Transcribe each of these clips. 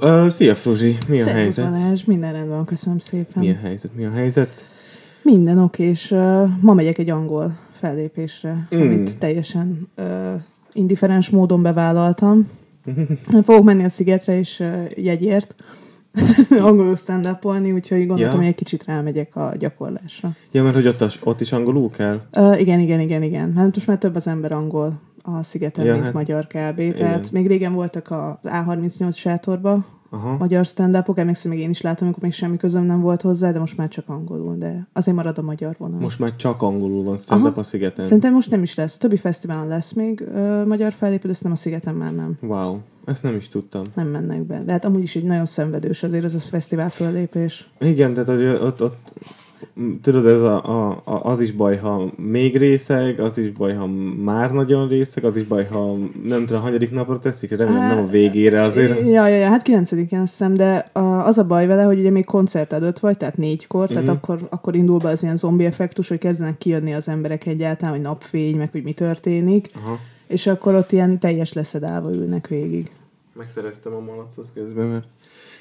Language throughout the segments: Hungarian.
Uh, szia Fruzsi, mi a Szervusz, helyzet? Balázs, minden rendben van, köszönöm szépen. Mi a helyzet? Mi a helyzet? Minden oké, és uh, ma megyek egy angol fellépésre, Mm. amit teljesen uh, indiferens módon bevállaltam. Fogok menni a szigetre, és uh, jegyért angolul stand úgyhogy gondoltam, Ja. hogy egy kicsit rámegyek a gyakorlásra. Ja, mert hogy ott, ott is angolul kell? Uh, igen, igen, igen, igen. Hát most már több az ember angol a szigeten, Ja, mint hát- magyar kb. Tehát igen. még régen voltak az A38 sátorba, Aha. magyar stand-upok, emlékszem, még én is látom, amikor még semmi közöm nem volt hozzá, de most már csak angolul, de azért marad a magyar vonal. Most már csak angolul van stand-up Aha. a szigeten. Szerintem most nem is lesz. A többi fesztiválon lesz még ö, magyar fellépő, de szerintem a Szigeten már nem. Wow, ezt nem is tudtam. Nem mennek be. De hát amúgy is egy nagyon szenvedős azért ez a fesztivál föllépés. Igen, tehát hogy ott, ott tudod, ez a, a, a, az is baj, ha még részeg, az is baj, ha már nagyon részeg, az is baj, ha nem tudom, hanyadik napra teszik, remélem nem a végére azért. Ja, ja, ja, hát kilencedikén azt hiszem, de az a baj vele, hogy ugye még koncert előtt vagy, tehát négykor, tehát Mhm. akkor, akkor indul be az ilyen zombi effektus, hogy kezdenek kijönni az emberek egyáltalán, hogy napfény, meg hogy mi történik, Aha. és akkor ott ilyen teljes leszedálva ülnek végig. Megszereztem a malacot közben, mert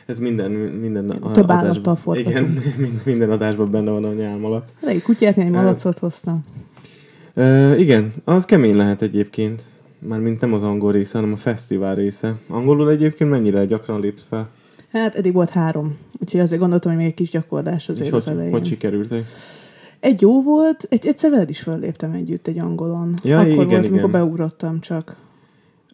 ez minden, minden a- Több adásban-. Igen, minden, adásban benne van a nyálmalac. De egy kutyát, egy malacot hoztam. Uh, igen, az kemény lehet egyébként. Mármint nem az angol része, hanem a fesztivál része. Angolul egyébként mennyire gyakran lépsz fel? Hát eddig volt három, úgyhogy azért gondoltam, hogy még egy kis gyakorlás azért És az hogy, elején. hogy sikerült? Egy jó volt, egy, egyszer veled is fölléptem együtt egy angolon. Ja, Akkor igen, volt, igen. amikor beugrottam csak.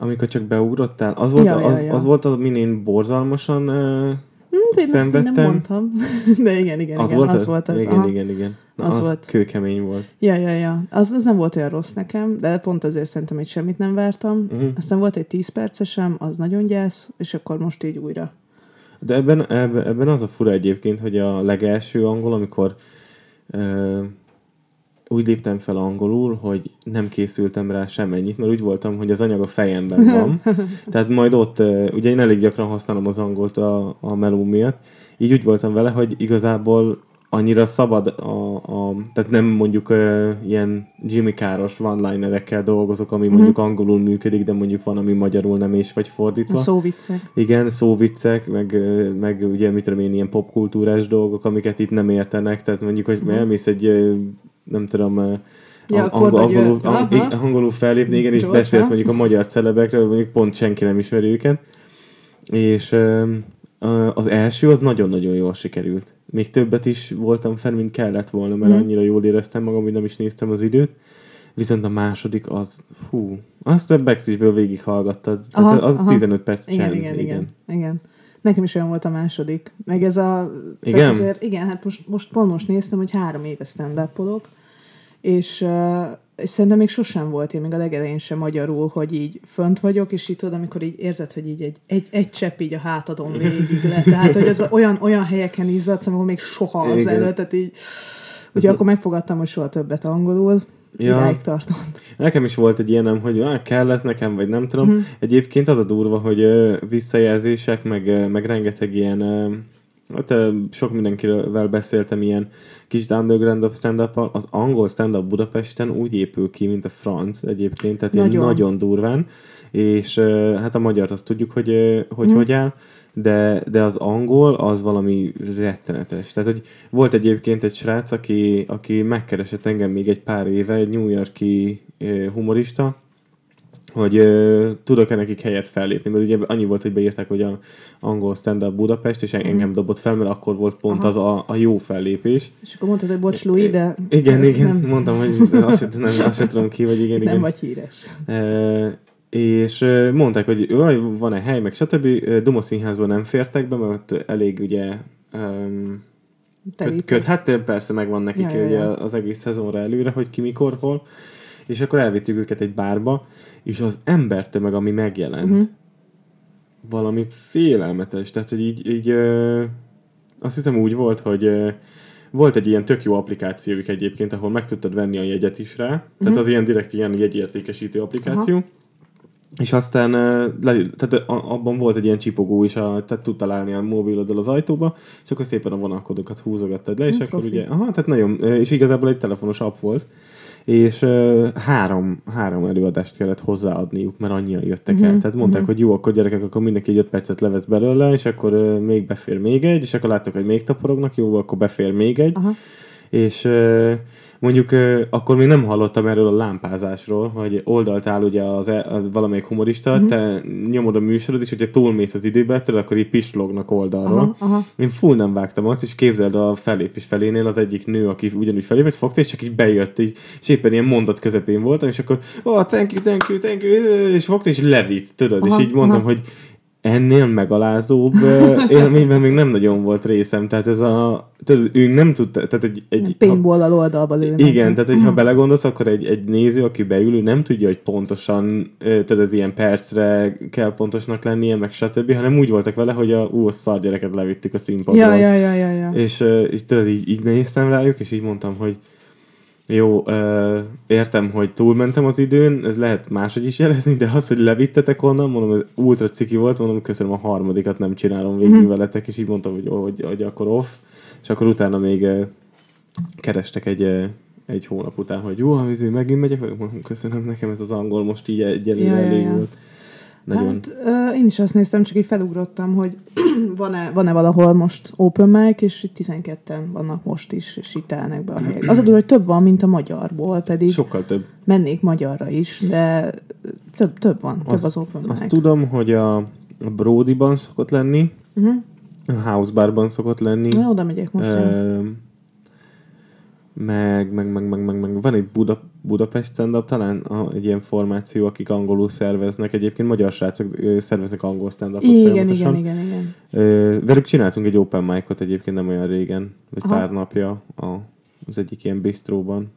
Amikor csak beugrottál? Az volt, Ja, ja, az, ja. az volt az, amin én borzalmasan uh, Hm, így nem Szenvedtem. mondtam. De igen, igen, az igen, volt az volt az. Igen, aha. igen, igen. Na, az, Az az volt. kőkemény volt. Ja, ja, ja. Az, az nem volt olyan rossz nekem, de pont azért szerintem, hogy semmit nem vártam. Uh-huh. Aztán volt egy 10 percesem, az nagyon gyász, és akkor most így újra. De ebben, ebben, ebben az a fura egyébként, hogy a legelső angol, amikor uh, úgy léptem fel angolul, hogy nem készültem rá semmennyit, mert úgy voltam, hogy az anyag a fejemben van. Tehát majd ott, ugye én elég gyakran használom az angolt a, a meló miatt, így úgy voltam vele, hogy igazából annyira szabad, a, a, tehát nem mondjuk uh, ilyen Jimmy Káros one-linerekkel dolgozok, ami mondjuk angolul működik, de mondjuk van, ami magyarul nem és vagy fordítva. szóviccek. Igen, szóviccek, meg, ö, meg ugye mit tudom én, ilyen popkultúrás dolgok, amiket itt nem értenek, tehát mondjuk, hogy Mhm. elmész egy, ö, nem tudom, Ja, ang- akkor vagy angolul, ang- angolul fellépni, igen, és beszélsz mondjuk a magyar celebekről, mondjuk pont senki nem ismeri őket, és az első az nagyon-nagyon jól sikerült. Még többet is voltam fel, mint kellett volna, mert Mhm. annyira jól éreztem magam, hogy nem is néztem az időt. Viszont a második az, hú, azt a backstage-ből végighallgattad. Tehát Aha, az aha. 15 perc Igen, csend, igen, igen, igen. Nekem is olyan volt a második. Meg ez a... Igen? Azért, igen, hát most, most pont most néztem, hogy három éve stand és, és szerintem még sosem volt én, még a legelején sem magyarul, hogy így fönt vagyok, és így tudod, amikor így érzed, hogy így egy, egy, egy csepp így a hátadon végig le. Tehát, hogy az olyan, olyan helyeken izzadsz, ahol még soha az Igen. előtt, tehát így Úgyhogy akkor megfogadtam, hogy soha többet angolul. Ja. Idáig tartott. Nekem is volt egy ilyenem, hogy ah, kell ez nekem, vagy nem tudom. Mhm. Mm. Egyébként az a durva, hogy ö, visszajelzések, meg, ö, meg rengeteg ilyen, ö, hát sok mindenkivel beszéltem ilyen kis underground stand az angol stand-up Budapesten úgy épül ki, mint a franc egyébként, tehát nagyon, Nagyon. durván, és hát a magyart azt tudjuk, hogy hogy, mm. hogy áll, de, de az angol az valami rettenetes. Tehát, hogy volt egyébként egy srác, aki, aki megkeresett engem még egy pár éve, egy New Yorki humorista, hogy ö, tudok-e nekik helyet fellépni, mert ugye annyi volt, hogy beírták, hogy a angol stand-up Budapest, és engem dobott fel, mert akkor volt pont Mhm. Aha. az a, a jó fellépés. És akkor mondtad, hogy bocs, Louis, de Igen, igen, nem, mondtam, hogy azt nem, azt tudom ki, vagy igen, nem igen. vagy híres. E, és mondták, hogy van-e hely, meg stb. Duma színházban nem fértek be, mert elég ugye um, köt, köt, hát persze megvan nekik Ja, ja, ugye ja. az egész szezonra előre, hogy ki mikor, hol. És akkor elvittük őket egy bárba, és az embertömeg, ami megjelent, uh-huh. valami félelmetes. Tehát, hogy így, így ö, azt hiszem úgy volt, hogy ö, volt egy ilyen tök jó applikációjuk egyébként, ahol meg tudtad venni a jegyet is rá. Tehát Mhm. az ilyen direkt ilyen jegyértékesítő applikáció. Aha. És aztán le, tehát abban volt egy ilyen csipogó is, a, tehát tudtál állni a mobiloddal az ajtóba, és akkor szépen a vonalkodokat húzogattad le, és Hm, akkor profi. ugye, aha, tehát nagyon, és igazából egy telefonos app volt, és három, három előadást kellett hozzáadniuk, mert annyian jöttek el. Tehát mondták, uh-huh. hogy jó, akkor gyerekek, akkor mindenki egy öt percet levesz belőle, és akkor még befér még egy, és akkor láttok, hogy még taporognak, jó, akkor befér még egy. Uh-huh. És Mondjuk akkor még nem hallottam erről a lámpázásról, hogy oldalt áll ugye az, e, az valamelyik humorista, uh-huh. te nyomod a műsorod, és hogyha túlmész az időbe, akkor így pislognak oldalról. Aha, aha. Én full nem vágtam azt, és képzeld a fellépés felénél az egyik nő, aki ugyanúgy felépett, fogta, és csak így bejött, így, és éppen ilyen mondat közepén voltam, és akkor, oh, thank you, thank you, thank you, és fogta, és levitt, tudod, aha, és így mondtam, aha. hogy ennél megalázóbb élményben még nem nagyon volt részem, tehát ez a, tudod, ő nem tudta, tehát egy... egy Paintball-al oldalba lőnek. Igen, tehát hogyha uh-huh. belegondolsz, akkor egy, egy néző, aki beül, ő nem tudja, hogy pontosan, tudod, ez ilyen percre kell pontosnak lennie, meg stb., hanem úgy voltak vele, hogy a, ú, a szar gyereket levittük a színpadról. Ja, ja, ja, ja, ja. És, és tudod, így, így néztem rájuk, és így mondtam, hogy jó, értem, hogy túlmentem az időn, ez lehet máshogy is jelezni, de az, hogy levittetek onnan, mondom, ez ultra ciki volt, mondom, köszönöm a harmadikat, nem csinálom végig mm-hmm. veletek, és így mondtam, hogy, hogy, hogy akkor off, és akkor utána még kerestek egy, egy hónap után, hogy jó, ha megint megyek, mondom, köszönöm, nekem ez az angol most így egyelőre ja, elég ja, ja. volt. Nagyon... Hát, én is azt néztem, csak így felugrottam, hogy van-e, van-e valahol most open mic, és itt 12-en vannak most is, és itt állnak be a helyek. Az a hogy több van, mint a magyarból, pedig Sokkal több. mennék magyarra is, de több, több van, azt, több az open mic. Azt tudom, hogy a, a Brodyban szokott lenni, uh-huh. a House Barban szokott lenni. Na, oda megyek most. Uh, meg, meg, meg, meg, meg, meg van egy Buda, Budapest stand talán a, egy ilyen formáció, akik angolul szerveznek. Egyébként magyar srácok szerveznek angol stand Igen, igen, igen, igen. velük csináltunk egy open mic-ot egyébként nem olyan régen, vagy Aha. pár napja a, az egyik ilyen bistróban.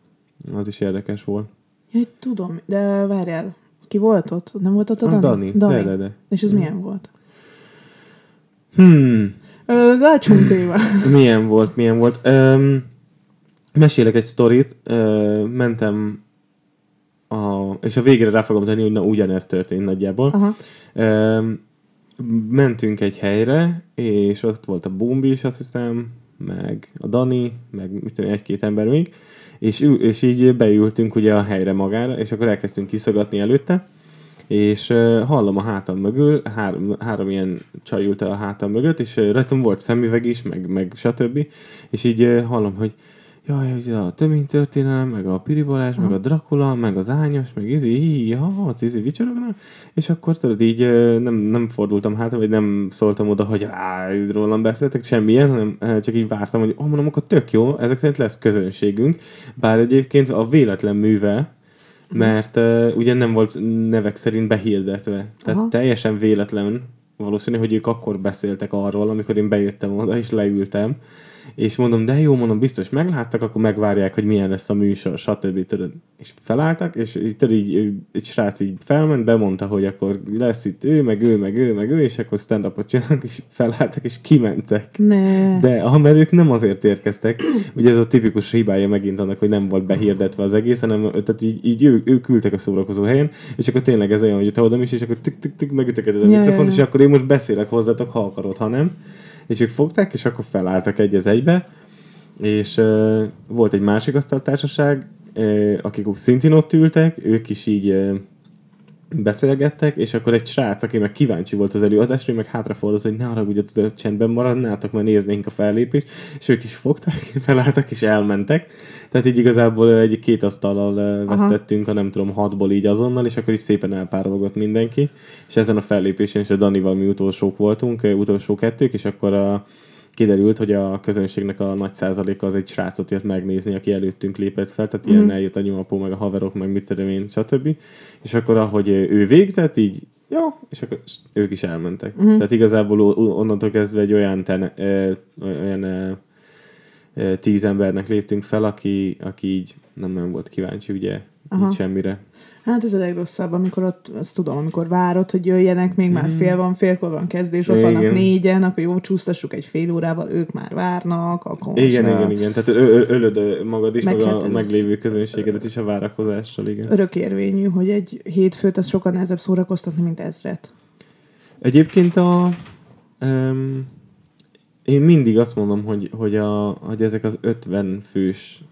Az is érdekes volt. Ja, tudom, de várjál, ki volt ott? Nem volt ott a Dani? Dani, Dani. De, de, de. És ez hmm. milyen volt? Hmm. Látsunk téma. milyen volt, milyen volt. Um, mesélek egy sztorit, uh, mentem a, és a végére rá fogom tenni, hogy na ugyanez történt nagyjából. Aha. Uh, mentünk egy helyre, és ott volt a Bumbi is, azt hiszem, meg a Dani, meg mit tudom, egy-két ember még, és, és így beültünk ugye a helyre magára, és akkor elkezdtünk kiszagatni előtte, és uh, hallom a hátam mögül, három, három ilyen csaj ült a hátam mögött, és uh, rajtam volt szemüveg is, meg, meg stb. És így uh, hallom, hogy jaj, ez a történelem, meg a Piribolás, meg a Dracula, meg az Ányos, meg izi, hi, ha, izi, vicsorognak, és akkor tudod, így nem, nem fordultam hátra, vagy nem szóltam oda, hogy á, rólam beszéltek, semmilyen, hanem csak így vártam, hogy oh, mondom, akkor tök jó, ezek szerint lesz közönségünk, bár egyébként a véletlen műve, mert uh, ugye nem volt nevek szerint behirdetve. Tehát Aha. teljesen véletlen valószínű, hogy ők akkor beszéltek arról, amikor én bejöttem oda, és leültem, és mondom, de jó, mondom, biztos megláttak, akkor megvárják, hogy milyen lesz a műsor, stb. Tudod. És felálltak, és így, így egy srác így felment, bemondta, hogy akkor lesz itt ő, meg ő, meg ő, meg ő, és akkor stand-upot csinálnak, és felálltak, és kimentek. Ne. De ha mert ők nem azért érkeztek, ugye ez a tipikus hibája megint annak, hogy nem volt behirdetve az egész, hanem tehát így, így ők, ők ültek a szórakozó helyen, és akkor tényleg ez olyan, hogy te oda is, és akkor tik tik tik megütögeted a ja, mikrofont, ja, ja. és akkor én most beszélek hozzátok, ha akarod, ha nem és ők fogták, és akkor felálltak egy az egybe, és uh, volt egy másik asztaltársaság, uh, akik szintén ott ültek, ők is így uh, beszélgettek, és akkor egy srác, aki meg kíváncsi volt az előadásra, meg hátrafordult, hogy ne haragudjatok, csendben maradnátok, mert néznénk a fellépést, és ők is fogták, felálltak, és elmentek. Tehát így igazából egy két asztallal vesztettünk, a nem tudom, hatból így azonnal, és akkor is szépen elpárolgott mindenki. És ezen a fellépésen is a Danival mi utolsók voltunk, utolsó kettők, és akkor a, kiderült, hogy a közönségnek a nagy százaléka az egy srácot jött megnézni, aki előttünk lépett fel, tehát mm. ilyen eljött a nyomapó, meg a haverok, meg mit tudom én, stb. És akkor ahogy ő végzett, így jó, és akkor ők is elmentek. Mm. Tehát igazából onnantól kezdve egy olyan, ten, ö, olyan tíz embernek léptünk fel, aki, aki így nem nem volt kíváncsi ugye Aha. így semmire. Hát ez a legrosszabb, amikor ott, azt tudom, amikor várod, hogy jöjjenek, még már mm. fél van, félkor van kezdés, ott igen. vannak négyen, akkor jó, csúsztassuk egy fél órával, ők már várnak, akkor Igen, igen, igen, tehát ö- ölöd magad is, meg, meg hát a meglévő közönségedet is a várakozással, igen. Örökérvényű, hogy egy hétfőt az sokkal nehezebb szórakoztatni, mint ezret. Egyébként a... Um, én mindig azt mondom, hogy, hogy, a, hogy ezek az 50 fős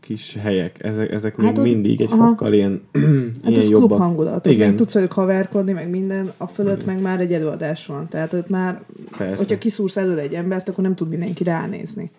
kis helyek, ezek, ezek még Hát ott- mindig egy aha. fokkal ilyen, Hát ilyen ez klub jobban. hangulat. Igen. Meg tudsz velük haverkodni, meg minden, a fölött meg már egy előadás van. Tehát ott már, Persze. hogyha kiszúrsz előre egy embert, akkor nem tud mindenki ránézni.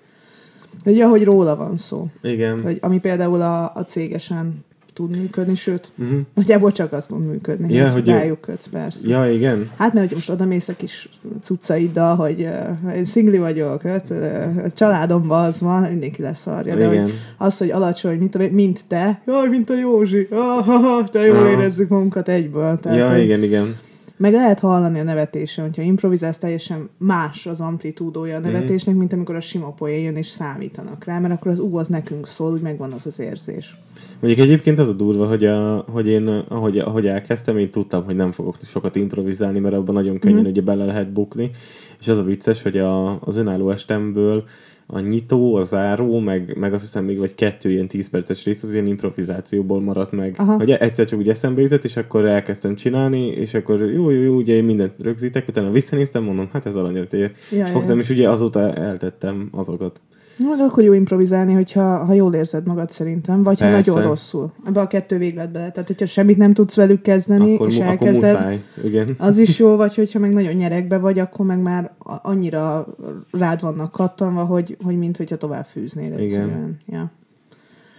De ugye, ahogy róla van szó. Igen. Hogy, ami például a, a cégesen tud működni, sőt, Uh-huh. nagyjából csak azt tud működni, Ja, hogy, rájuk kötsz, persze. Ja, igen. Hát mert hogy most oda mész a kis cuccaiddal, hogy uh, én szingli vagyok, hát, uh, a családomban az van, mindenki leszarja. De Igen. hogy az, hogy alacsony, mint, a, mint te, jaj, mint a Józsi, ah, ah, ah, de jól Aha. érezzük magunkat egyből. Tehát, Ja, hogy igen, igen. Meg lehet hallani a nevetésen, hogyha improvizálsz, teljesen más az amplitúdója a Mhm. nevetésnek, mint amikor a sima poén jön és számítanak rá, mert akkor az ú, az nekünk szól, úgy megvan az az érzés. Mondjuk egyébként az a durva, hogy, a, hogy én, ahogy, ahogy elkezdtem, én tudtam, hogy nem fogok sokat improvizálni, mert abban nagyon könnyen Mhm. ugye bele lehet bukni. És az a vicces, hogy a, az önálló estemből a nyitó, a záró, meg, meg azt hiszem még vagy kettő ilyen 10 perces rész az ilyen improvizációból maradt meg. Aha. Hogy egyszer csak úgy eszembe jutott, és akkor elkezdtem csinálni, és akkor jó, jó, jó, ugye én mindent rögzítek, utána visszanéztem, mondom, hát ez aranyra tér. Ja, és fogtam, ja. és ugye azóta eltettem azokat. Na, de akkor jó improvizálni, hogyha ha jól érzed magad szerintem, vagy Persze. ha nagyon rosszul. Ebbe a kettő végletbe. Tehát, hogyha semmit nem tudsz velük kezdeni, Akkor, és mu- akkor elkezded, muszáj. Igen. az is jó, vagy hogyha meg nagyon nyerekbe vagy, akkor meg már annyira rád vannak kattanva, hogy, hogy mint hogyha tovább fűznél Igen. egyszerűen. Ja.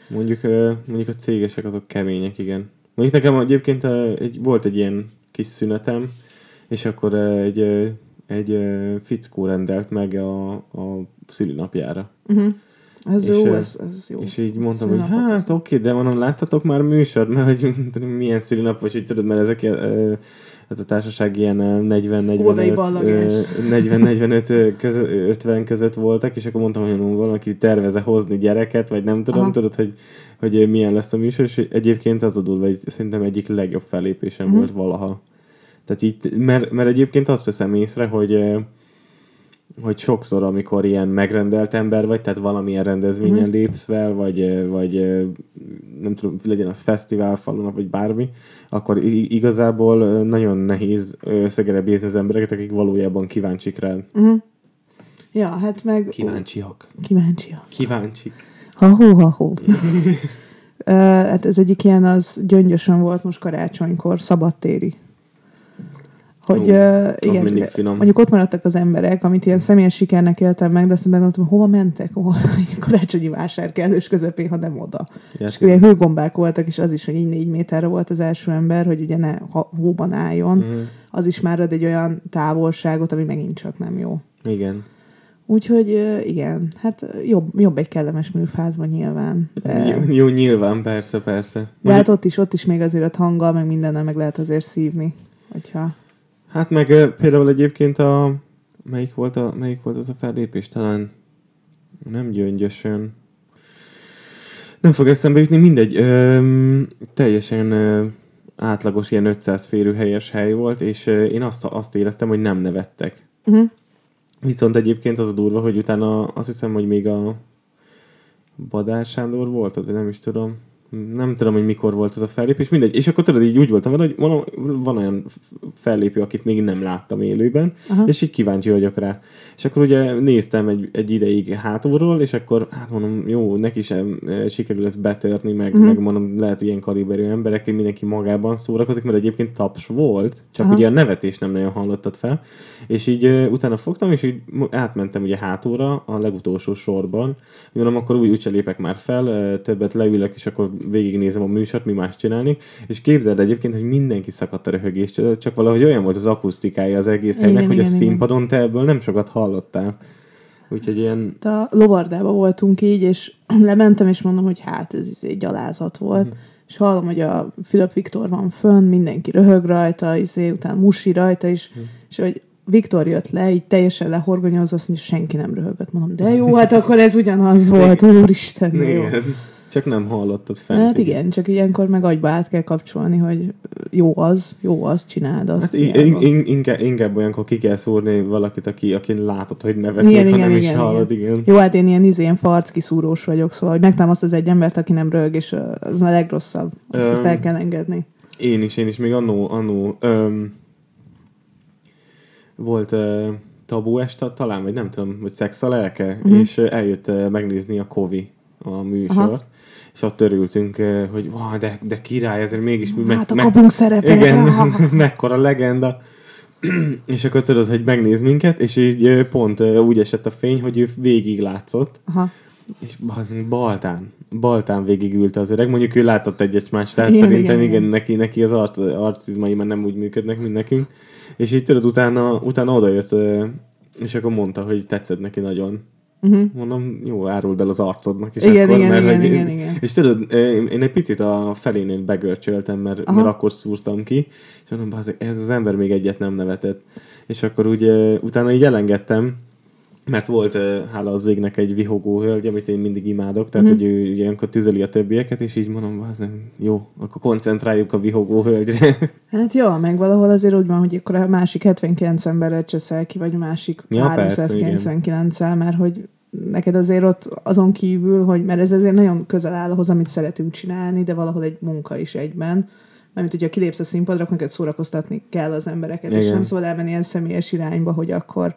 Mondjuk, mondjuk a cégesek azok kemények, igen. Mondjuk nekem egyébként egy, volt egy ilyen kis szünetem, és akkor egy, egy fickó rendelt meg a, a szülinapjára. Uh-huh. Ez És, jó, ez, ez jó. És így mondtam, hogy hát oké, de mondom, láttatok már műsor, mert hogy milyen szülinap, vagy hogy tudod, mert ezek ez a társaság ilyen ö, 40-45 Ódai ö, ballagás. 40-45 közö- 50 között voltak, és akkor mondtam, hogy valaki terveze hozni gyereket, vagy nem tudom, Aha. tudod, hogy, hogy milyen lesz a műsor, és egyébként az a durva, hogy szerintem egyik legjobb fellépésem Mhm. volt valaha. Tehát itt, mert, mert egyébként azt veszem észre, hogy hogy sokszor, amikor ilyen megrendelt ember vagy, tehát valamilyen rendezvényen Mhm. lépsz fel, vagy, vagy nem tudom, legyen az fesztivál falun, vagy bármi, akkor igazából nagyon nehéz összegere bírni az embereket, akik valójában kíváncsik rád. Uh-huh. Ja, hát meg... Kíváncsiak. Kíváncsi. Kíváncsik. Ha-hó, ha-hó. Ö, hát ez egyik ilyen, az gyöngyösen volt most karácsonykor, szabadtéri. Hogy Jó, uh, igen, mindig finom. mondjuk ott maradtak az emberek, amit ilyen személyes sikernek éltem meg, de azt megmondtam, hova mentek? Hova? Így a karácsonyi vásár kellős közepén, ha nem oda. Ja, És ilyen hőgombák voltak, és az is, hogy így négy méterre volt az első ember, hogy ugye ne ha- hóban álljon. Mhm. Az is már ad egy olyan távolságot, ami megint csak nem jó. Igen. Úgyhogy igen, hát jobb, jobb egy kellemes műfázban nyilván. De, Jó, jó, nyilván, persze, persze. de hát ott is, ott is még azért ott hanggal, meg mindennel meg lehet azért szívni, hogyha... Hát meg például egyébként a... Melyik volt, a, melyik volt az a fellépés? Talán nem gyöngyösön. Nem fog eszembe jutni, mindegy. Ö, teljesen ö, átlagos ilyen 500 férőhelyes hely volt, és ö, én azt, azt éreztem, hogy nem nevettek. Uh-huh. Viszont egyébként az a durva, hogy utána azt hiszem, hogy még a Badár Sándor volt, vagy nem is tudom. Nem tudom, hogy mikor volt az a fellépés, mindegy. És akkor tudod, így úgy voltam hogy mondom, van olyan fellépő, akit még nem láttam élőben, Aha. és így kíváncsi vagyok rá. És akkor ugye néztem egy, egy ideig hátulról, és akkor hát mondom, jó, neki sem e, sikerül ezt betörni, meg, uh-huh. meg mondom, lehet, hogy ilyen kaliberű emberek, mindenki magában szórakozik, mert egyébként taps volt, csak Aha. ugye a nevetés nem nagyon hallottad fel. És így uh, utána fogtam, és így átmentem ugye hátulra, a legutolsó sorban. Mondom, akkor úgy, úgyse lépek már fel, uh, többet leülök, és akkor végignézem a műsort, mi más csinálni. És képzeld egyébként, hogy mindenki szakadt a röhögéstől, csak valahogy olyan volt az akusztikája az egész Igen, helynek, hogy a igen, igen. színpadon te ebből nem sokat hallottál. Úgyhogy ilyen... Itt a lovardába voltunk így, és lementem, és mondom, hogy hát ez egy gyalázat volt. Mhm. És hallom, hogy a Filip Viktor van fönn, mindenki röhög rajta, izé, utána Musi rajta is, Mhm. és hogy Viktor jött le, így teljesen lehorgonyozva, azt mondja, senki nem röhögött. Mondom, de jó, hát akkor ez ugyanaz volt, úristen, jó. Igen. Csak nem hallottad fent. Hát igen, csak ilyenkor meg agyba át kell kapcsolni, hogy jó az, jó az, csináld azt. Hát in, in, in, inkább, inkább olyankor ki kell szúrni valakit, aki, aki látod, hogy nevetnek, Igen, ha igen, nem is igen, hallod, igen. Jó, hát én ilyen izén farc kiszúrós vagyok, szóval, hogy megtámaszt az egy embert, aki nem rög, és az a legrosszabb. Azt, azt Öm. el kell engedni. Én is, én is, még annó, annó öm, volt ö, tabu este, talán, vagy nem tudom, hogy szex a lelke, Mhm. és eljött megnézni a Kovi a műsort. Aha. És ott örültünk, ö, hogy wow, de, de király, ezért mégis... Hát, a kapunk szerepet. Igen, mekkora legenda. és akkor tudod, hogy megnéz minket, és így ö, pont ö, úgy esett a fény, hogy ő végig látszott, Aha. és az Baltán, Baltán végig ült az öreg. Mondjuk ő látott egyet más, tehát Igen, szerintem igen, igen, igen, neki, neki az arc, arcizmai már nem úgy működnek, mint nekünk. És így tudod, utána, utána odajött, és akkor mondta, hogy tetszett neki nagyon. Uh-huh. Mondom, jó, áruld el az arcodnak. És Igen, akkor, igen, mert, igen, hogy, igen, igen. És tudod, én én egy picit a felénél begörcsöltem, mert, Aha. mert akkor szúrtam ki, és mondom, "Bazd, ez az ember még egyet nem nevetett. És akkor úgy utána így elengedtem, mert volt, hála az égnek egy vihogó hölgy, amit én mindig imádok, tehát Mhm. hogy ő ilyenkor tüzeli a többieket, és így mondom, "Bazd, jó, akkor koncentráljuk a vihogó hölgyre. Hát jó, meg valahol azért úgy van, hogy akkor a másik 79 emberrel cseszel ki, vagy a másik Ja, ja, persze, 399-el, mert hogy neked azért ott azon kívül, hogy mert ez azért nagyon közel áll ahhoz, amit szeretünk csinálni, de valahol egy munka is egyben. Mert hogyha kilépsz a színpadra, akkor neked szórakoztatni kell az embereket, Igen. és nem szabad elmenni ilyen személyes irányba, hogy akkor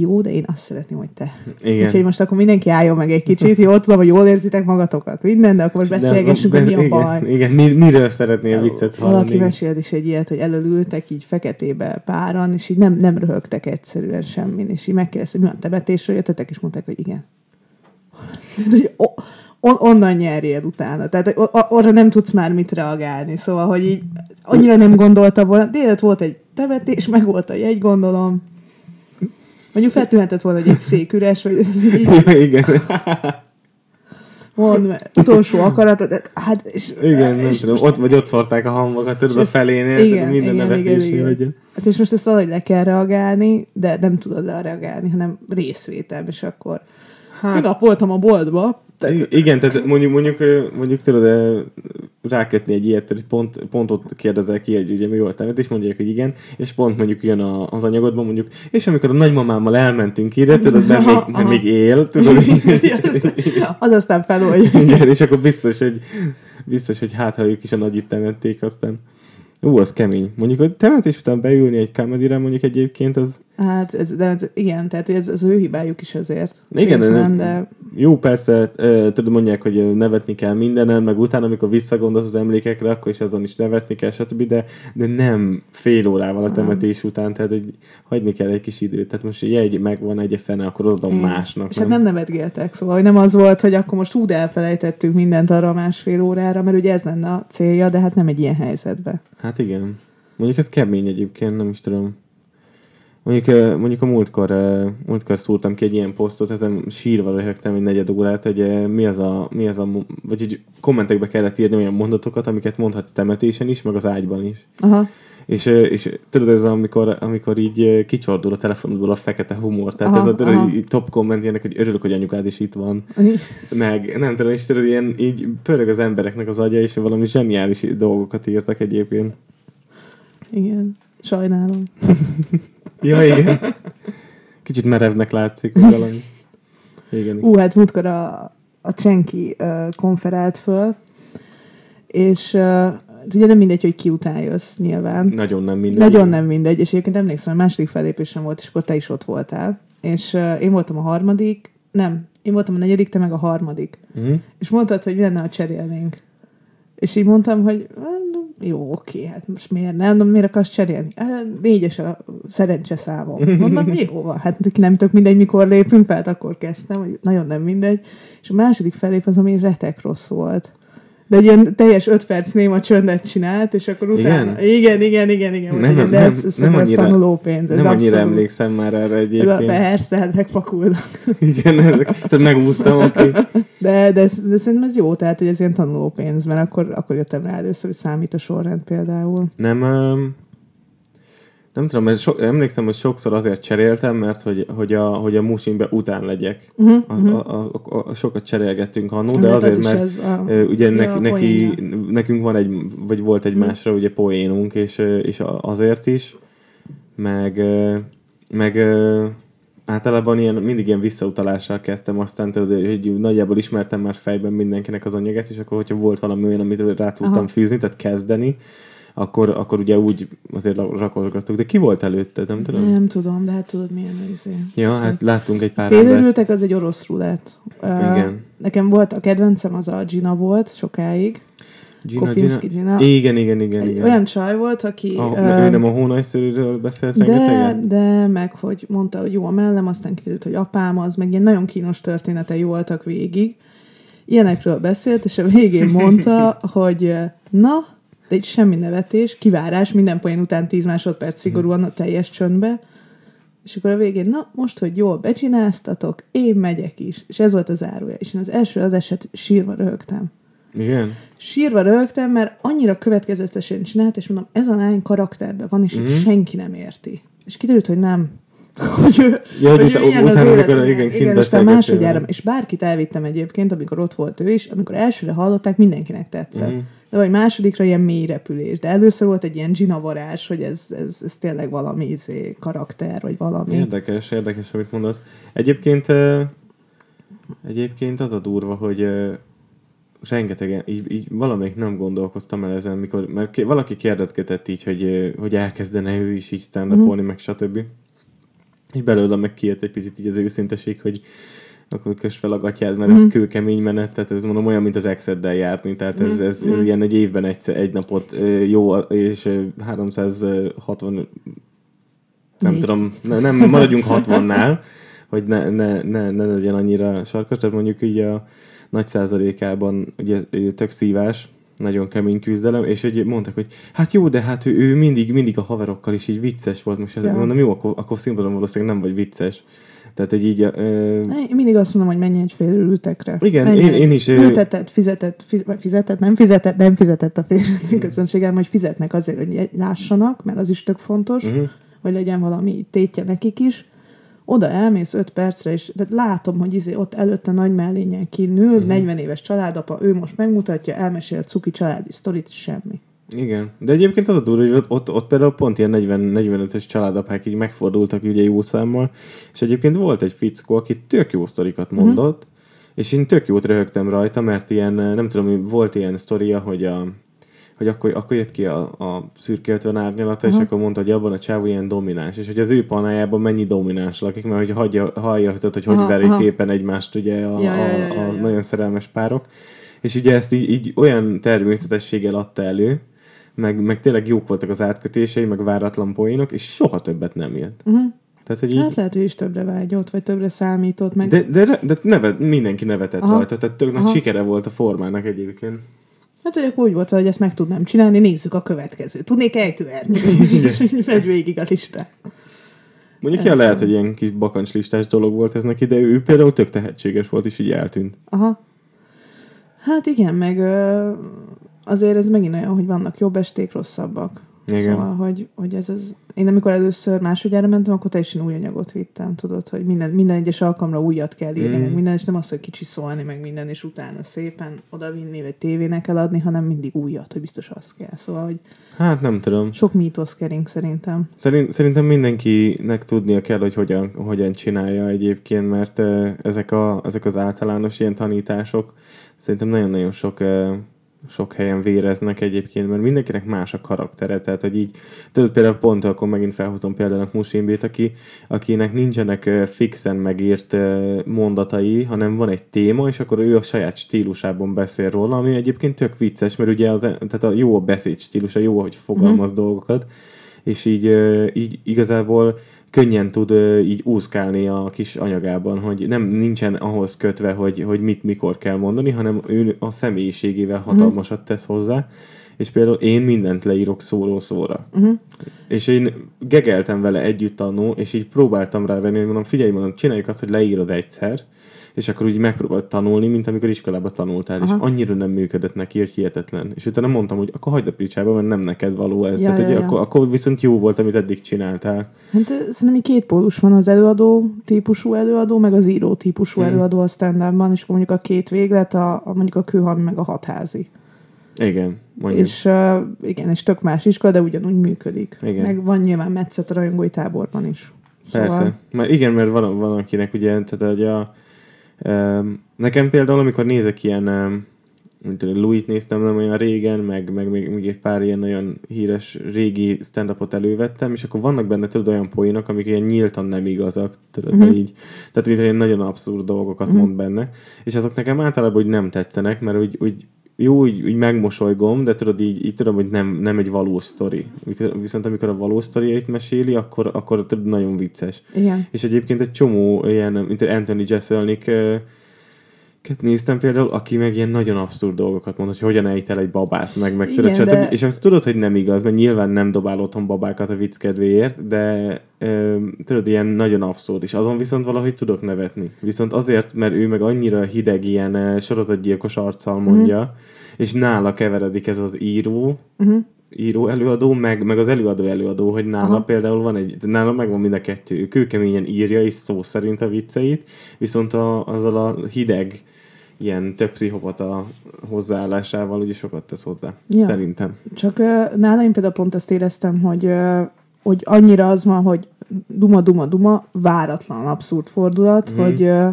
jó, de én azt szeretném, hogy te. Igen. Úgyhogy most akkor mindenki álljon meg egy kicsit, jó, tudom, hogy jól érzitek magatokat, minden, de akkor most beszélgessünk, De- hogy mi a igen, baj. Igen, mi, miről szeretnél viccet hallani? Valaki mesélt is egy ilyet, hogy elölültek így feketébe páran, és így nem, nem röhögtek egyszerűen semmin, és így megkérdezte, hogy mi van temetésről jöttetek, és mondták, hogy igen. Hogy on, onnan nyerjél utána. Tehát arra nem tudsz már mit reagálni. Szóval, hogy így annyira nem gondolta volna. Délután volt egy temetés, meg volt a jegy, gondolom. Mondjuk feltűnhetett volna, hogy egy szék üres, vagy így igen. mond, utolsó akarat, de, hát, és, Igen, nem és tudom, ott vagy ott szórták a hangokat, tudod, a felénél, igen, minden igen, igen, igen. hogy... Hát és most ezt valahogy le kell reagálni, de nem tudod lereagálni, hanem részvétel, és akkor hát, nap voltam a boltba, tehát, Igen, tehát mondjuk, mondjuk, mondjuk tudod rákötni egy ilyet, hogy pont, pont ott kérdezel ki, hogy ugye mi volt temet, és mondják, hogy igen, és pont mondjuk jön a, az anyagodban, mondjuk, és amikor a nagymamámmal elmentünk ide, tudod, mert még, mert még él, tudod, az aztán feloldja. igen, és akkor biztos, hogy biztos, hogy hát, ha ők is a nagyit temették, aztán Ú, az kemény. Mondjuk, hogy temetés után beülni egy comedy mondjuk egyébként, az Hát ez, de, igen, tehát ez az ő hibájuk is azért. Igen, részben, nem- de Jó, persze, tudod, mondják, hogy nevetni kell mindenen, meg utána, amikor visszagondolsz az emlékekre, akkor is azon is nevetni kell, stb., de, de nem fél órával a temetés után, tehát hogy hagyni kell egy kis időt. Tehát most egy megvan, egy fene, akkor adom Igen. másnak. És hát nem nevetgéltek, szóval hogy nem az volt, hogy akkor most úgy elfelejtettük mindent arra a másfél órára, mert ugye ez lenne a célja, de hát nem egy ilyen helyzetben. Hát igen. Mondjuk ez kemény egyébként, nem is tudom. Mondjuk, mondjuk a múltkor, múltkor szúrtam ki egy ilyen posztot, ezen sírva röhögtem egy negyed órát, hogy mi az a, mi az a, vagy hogy kommentekbe kellett írni olyan mondatokat, amiket mondhatsz temetésen is, meg az ágyban is. Aha. És, és tudod, ez amikor, amikor így kicsordul a telefonodból a fekete humor, tehát Aha, ez a aha. top komment ilyenek, hogy örülök, hogy anyukád is itt van, meg nem tudom, és tudod, ilyen így pörög az embereknek az agya, és valami zseniális dolgokat írtak egyébként. Igen, sajnálom. Ja, igen. Kicsit merevnek látszik, valami. Igen. Ú, hát múltkor a, a Csenki uh, konferált föl, és uh, ugye nem mindegy, hogy ki után jössz nyilván. Nagyon nem mindegy. Nagyon nem mindegy, és egyébként emlékszem, a második fellépésem volt, és akkor te is ott voltál. És uh, én voltam a harmadik, nem, én voltam a negyedik, te meg a harmadik. Mm. És mondtad, hogy mi lenne, ha cserélnénk. És így mondtam, hogy "Hát, jó, oké, hát most miért nem, de miért akarsz cserélni? Hát, négyes a szerencse számom. Mondom, jó van, hát neki nem tök mindegy, mikor lépünk fel, hát akkor kezdtem, hogy nagyon nem mindegy. És a második felép az, ami retek rossz volt. De egy ilyen teljes öt perc néma csöndet csinált, és akkor utána... Igen, igen, igen, igen. Nem, igen, de nem, ez, ez, nem ez annyira- tanulópénz. Ez Nem annyira abszolút. emlékszem már erre Ez a egyébként. persze, hát megpakulnak. Igen, ezek- megúsztam, oké. De, de, de szerintem ez jó, tehát hogy ez ilyen tanulópénz, mert akkor, akkor jöttem rá először, hogy számít a sorrend például. Nem, öm, nem tudom, mert so, emlékszem, hogy sokszor azért cseréltem, mert hogy, hogy a, hogy a musimbe után legyek. Uh-huh, Az, a, a, a, a, sokat cserélgettünk annó, de Hát azért, az mert ez a, Ugye Ja, neki, neki, nekünk van egy, vagy volt egy Hm. másra ugye poénunk, és, és azért is, meg, meg általában ilyen, mindig ilyen visszautalással kezdtem, aztán tudod, hogy nagyjából ismertem már fejben mindenkinek az anyagát, és akkor, hogyha volt valami olyan, amit rá tudtam Aha. fűzni, tehát kezdeni, akkor, akkor ugye úgy azért rakolgattuk. De ki volt előtte, nem tudom? Nem tudom, de hát tudod milyen izé. Ja, hát láttunk egy pár. Félőrültek az egy orosz rulett. Uh, Igen. Nekem volt a kedvencem, az a Gina volt sokáig. Gina, Kopinski Gina. Igen, igen, igen. Egy igen. olyan csaj volt, aki... A, ö, ő nem a hónajszerűről beszélt de, de meg, hogy mondta, hogy jó a mellem, aztán kiderült, hogy apám az, meg ilyen nagyon kínos történetei voltak végig. Ilyenekről beszélt, és a végén mondta, hogy na, de egy semmi nevetés, kivárás, minden poén után 10 másodperc szigorúan a teljes csöndbe, és akkor a végén, na, most, hogy jól becsináztatok, én megyek is. És ez volt az zárója. És én az első adáset sírva röhögtem. Igen. Sírva röhögtem, mert annyira következetesen csinált, és mondom, ez a lány karakterben van, és mm. senki nem érti. És kiderült, hogy nem. hogy ő, Ja, hogy ő ilyen az utána, élet, amikor igen, igen, aztán másodjára, és bárkit elvittem egyébként, amikor ott volt ő is, amikor elsőre hallották, mindenkinek tetszett. Mm. De vagy másodikra ilyen mély repülés. De először volt egy ilyen Gina varázs, hogy ez, ez, ez tényleg valami izé, karakter, vagy valami. Érdekes, érdekes, amit mondasz. Egyébként, egyébként az a durva, hogy ö, rengetegen, így, így valamelyik nem gondolkoztam el ezen, mikor, mert ki- valaki kérdezgetett így, hogy, hogy elkezdene ő is így stand Mhm. meg stb. És belőle meg kijött egy picit így az őszinteség, hogy akkor kös fel a gatyád, mert Mhm. ez kőkemény menet, tehát ez mondom olyan, mint az exeddel járni, tehát ez, ez, Mhm. ez ilyen egy évben egy, egy napot jó, és ö, 360 nem Négy. tudom, ne, nem maradjunk 60-nál, hogy ne, ne, ne, ne legyen annyira sarkos, tehát mondjuk így a nagy százalékában ugye tök szívás, nagyon kemény küzdelem, és hogy mondták, hogy hát jó, de hát ő, ő mindig, mindig a haverokkal is így vicces volt, most ja. mondom, jó, akkor, akkor színpadon valószínűleg nem vagy vicces. Tehát, hogy így... Ö, Én mindig azt mondom, hogy menj egy félültekre. Igen, Menj én- én is, Ültetett, fizetett, fizetett, nem fizetett, nem fizetett a félültek közönségem, hogy fizetnek azért, hogy lássanak, mert az is tök fontos, uh-huh. hogy legyen valami tétje nekik is. Oda elmész 5 percre, és tehát látom, hogy izé ott előtte nagy mellényen kinül, Mhm. uh-huh. 40 éves családapa, ő most megmutatja, elmesél cuki családi sztorit, semmi. Igen. De egyébként az a durva, hogy ott, ott, ott például pont ilyen 40-45-ös családapák így megfordultak ugye jó számmal, és egyébként volt egy fickó, aki tök jó sztorikat mondott, uh-huh. és én tök jót röhögtem rajta, mert ilyen, nem tudom, volt ilyen sztoria, hogy a hogy akkor, akkor jött ki a, a szürke 50 árnyalata, és Aha. akkor mondta, hogy abban a csávó ilyen domináns, és hogy az ő panájában mennyi domináns lakik, mert hogy hagyja, hallja, hogy hogy Aha, verik aha. éppen egymást ugye a, Ja, ja, a, ja, ja, a ja. nagyon szerelmes párok. És ugye ezt így, így olyan természetességgel adta elő, meg, meg tényleg jók voltak az átkötései, meg váratlan poénok, és soha többet nem jött. Uh-huh. Tehát, hogy így... Hát lehet, hogy is többre vágyott, vagy többre számított, meg De, de, de nevet, mindenki nevetett Aha. rajta, tehát tök nagy sikere volt a formának egyébként. Hát, hogy úgy volt, hogy ezt meg tudnám csinálni, nézzük a következőt. Tudnék ejtőernyőzni, és így megy végig a lista. Mondjuk ja, lehet, hogy ilyen kis bakancslistás dolog volt ez neki, de ő például tök tehetséges volt, és így eltűnt. Aha. Hát igen, meg ö, azért ez megint olyan, hogy vannak jobb esték, rosszabbak. Igen. Szóval, hogy, hogy ez az... Én amikor először másodjára mentem, akkor teljesen új anyagot vittem, tudod, hogy minden, minden egyes alkalomra újat kell írni, Mm. meg minden, és nem az, hogy kicsi szólni, meg minden, és utána szépen odavinni, vagy tévének eladni, hanem mindig újat, hogy biztos az kell. Szóval, hogy Hát nem tudom. sok mítosz kering szerintem. Szerint, szerintem mindenkinek tudnia kell, hogy hogyan, hogyan csinálja egyébként, mert ezek, a, ezek az általános ilyen tanítások szerintem nagyon-nagyon sok, sok helyen véreznek egyébként, mert mindenkinek más a karaktere, tehát hogy így, tudod például pont akkor megint felhozom például Musimbét, aki, akinek nincsenek fixen megírt mondatai, hanem van egy téma, és akkor ő a saját stílusában beszél róla, ami egyébként tök vicces, mert ugye az, tehát a jó a beszéd stílusa, jó, hogy fogalmaz mm. dolgokat, és így, így igazából könnyen tud ö, így úszkálni a kis anyagában, hogy nem nincsen ahhoz kötve, hogy, hogy mit mikor kell mondani, hanem ő a személyiségével hatalmasat tesz hozzá, és például én mindent leírok szóról szóra. Uh-huh. És én gegeltem vele együtt annó, és így próbáltam rá venni, hogy mondom, figyelj, mondom, csináljuk azt, hogy leírod egyszer, és akkor úgy megpróbáld tanulni, mint amikor iskolában tanultál, Aha. és annyira nem működött neki, hogy hihetetlen. És utána mondtam, hogy akkor hagyd a picsába, mert nem neked való ez. Ja, Tehát, ja, hogy ja. Akkor, akkor viszont jó volt, amit eddig csináltál. Hát szerintem két pólus van az előadó típusú előadó, meg az író típusú Mm. mm. előadó a stand és akkor mondjuk a két véglet, a, a mondjuk a kőhalmi, meg a hatházi. Igen, mondjuk. És uh, igen, és tök más iskola, de ugyanúgy működik. Igen. Meg van nyilván metszet a rajongói táborban is. Szóval Persze. Mert igen, mert van, van akinek ugye, tehát hogy a, nekem például, amikor nézek ilyen, mint Louis-t néztem nem olyan régen, meg, meg még, még egy pár ilyen nagyon híres régi stand-upot elővettem, és akkor vannak benne tudod olyan poénok, amik ilyen nyíltan nem igazak, tudod, uh-huh. így, tehát mint ilyen nagyon abszurd dolgokat uh-huh. mond benne, és azok nekem általában úgy nem tetszenek, mert úgy, úgy jó, úgy, úgy megmosolygom, de tudod, így, így tudom, hogy nem, nem egy valós sztori. Viszont amikor a valós sztoriait meséli, akkor, akkor tudod, nagyon vicces. Igen. És egyébként egy csomó ilyen, mint Anthony Jeselnik néztem például, aki meg ilyen nagyon abszurd dolgokat mond, hogy hogyan ejt el egy babát, meg, meg tudod, Igen, de... és azt tudod, hogy nem igaz, mert nyilván nem dobál otthon babákat a vicc kedvéért, de ö, tudod, ilyen nagyon abszurd, és azon viszont valahogy tudok nevetni. Viszont azért, mert ő meg annyira hideg, ilyen sorozatgyilkos arccal mondja, uh-huh. és nála keveredik ez az író, uh-huh író előadó, meg, meg az előadó előadó, hogy nála Aha. például van egy, nála megvan mind a kettő. Ő kőkeményen írja is szó szerint a vicceit, viszont a, azzal a hideg ilyen több pszichopata hozzáállásával ugye sokat tesz hozzá. Ja. Szerintem. Csak uh, nála én például pont azt éreztem, hogy, uh, hogy annyira az van, hogy duma, duma, duma, váratlan abszurd fordulat, mm. hogy uh,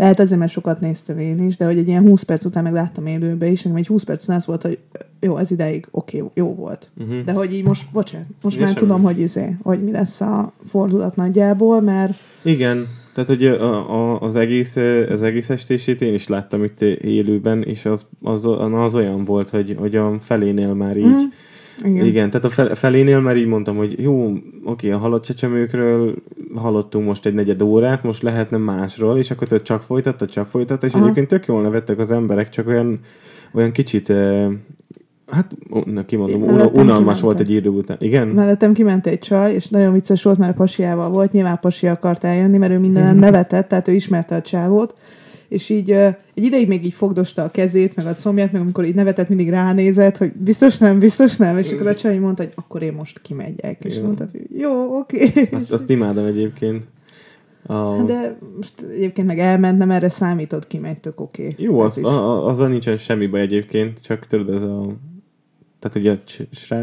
lehet azért, mert sokat néztem én is, de hogy egy ilyen 20 perc után meg láttam élőbe is, nekem egy 20 perc után az volt, hogy jó, ez ideig oké, okay, jó volt. Uh-huh. De hogy így most, bocsánat, most Igen, már sem tudom, hogy izé, hogy mi lesz a fordulat nagyjából, mert... Igen, tehát, hogy a, a, az, egész, az egész estését én is láttam itt élőben, és az, az, az olyan volt, hogy, hogy a felénél már így mm. Igen. Igen, tehát a felénél már így mondtam, hogy jó, oké, a halott csecsemőkről hallottunk most egy negyed órát, most lehetne másról, és akkor csak folytatta, csak folytatta, és Aha. egyébként tök jól nevettek az emberek, csak olyan, olyan kicsit Hát, kimondom, un- unalmas volt egy idő után. Igen? Mellettem kiment egy csaj, és nagyon vicces volt, mert a pasiával volt. Nyilván pasi akart eljönni, mert ő minden nevetett, tehát ő ismerte a csávót. És így egy ideig még így fogdosta a kezét, meg a combját, meg amikor így nevetett, mindig ránézett, hogy biztos nem, biztos nem, és akkor a csaj mondta, hogy akkor én most kimegyek. És jó. mondta, hogy jó, oké. Okay. Azt, azt imádom egyébként. A... De most egyébként meg elment, nem erre számított, kimegy, tök oké. Okay. Jó, az, a, azzal nincsen semmi baj egyébként, csak tudod, ez a tehát ugye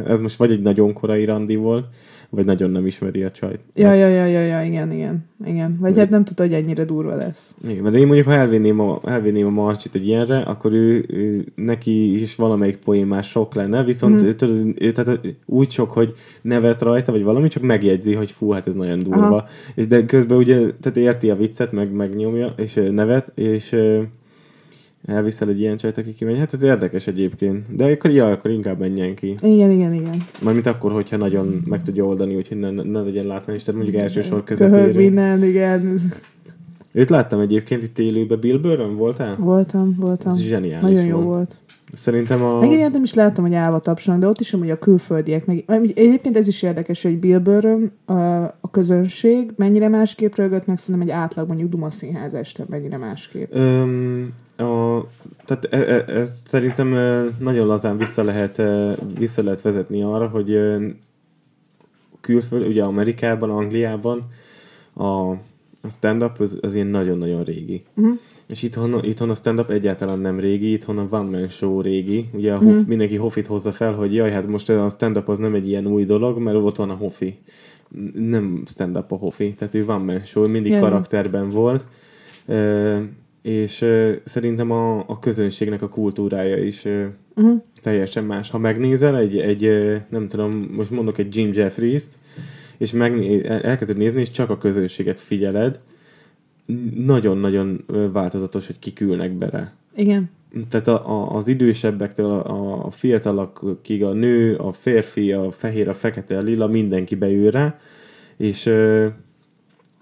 ez most vagy egy nagyon korai randi volt, vagy nagyon nem ismeri a csajt. Ja, ja, ja, ja, ja igen, igen. igen. Vagy hát nem tudta, hogy ennyire durva lesz. Igen, mert én mondjuk, ha elvinném a, elvinném a Marcsit egy ilyenre, akkor ő, ő, neki is valamelyik poén már sok lenne, viszont mm. tudod, ő, tehát úgy sok, hogy nevet rajta, vagy valami, csak megjegyzi, hogy fú, hát ez nagyon durva. Aha. És de közben ugye, tehát érti a viccet, meg megnyomja, és nevet, és elviszel egy ilyen csajt, aki kimegy. Hát ez érdekes egyébként. De akkor, ja, akkor inkább menjen ki. Igen, igen, igen. Mármint akkor, hogyha nagyon meg tudja oldani, úgyhogy ne, ne legyen látvány, tehát mondjuk első sor közepére. minden, igen. Őt láttam egyébként itt élőben. Bill Burr voltál? Voltam, voltam. Ez zseniális Nagyon jó volt. volt. Szerintem a... Meg én nem is láttam, hogy állva tapsolnak, de ott is hogy a külföldiek. Meg... Egyébként ez is érdekes, hogy Bill Burr, a közönség mennyire másképp rögött, meg szerintem egy átlag mondjuk Duma Színház este mennyire másképp. Öm, a, tehát e, e, ez szerintem nagyon lazán vissza lehet, vissza lehet vezetni arra, hogy külföld, ugye Amerikában, Angliában a, a stand-up az, az ilyen nagyon-nagyon régi. Uh-huh. És itthon, itthon a stand-up egyáltalán nem régi, itthon a One Man Show régi. Ugye a Hof, uh-huh. mindenki Hofit hozza fel, hogy jaj, hát most a stand-up az nem egy ilyen új dolog, mert ott van a Hofi. Nem stand-up a Hofi, tehát ő One Man Show, mindig yeah. karakterben volt és uh, szerintem a, a közönségnek a kultúrája is uh, uh-huh. teljesen más. Ha megnézel egy, egy uh, nem tudom, most mondok egy Jim Jeffries-t, és meg, elkezded nézni, és csak a közönséget figyeled, nagyon-nagyon változatos, hogy kikülnek bele. Igen. Tehát a, a, az idősebbektől a, a fiatalakig a nő, a férfi, a fehér, a fekete, a lila, mindenki beül rá, és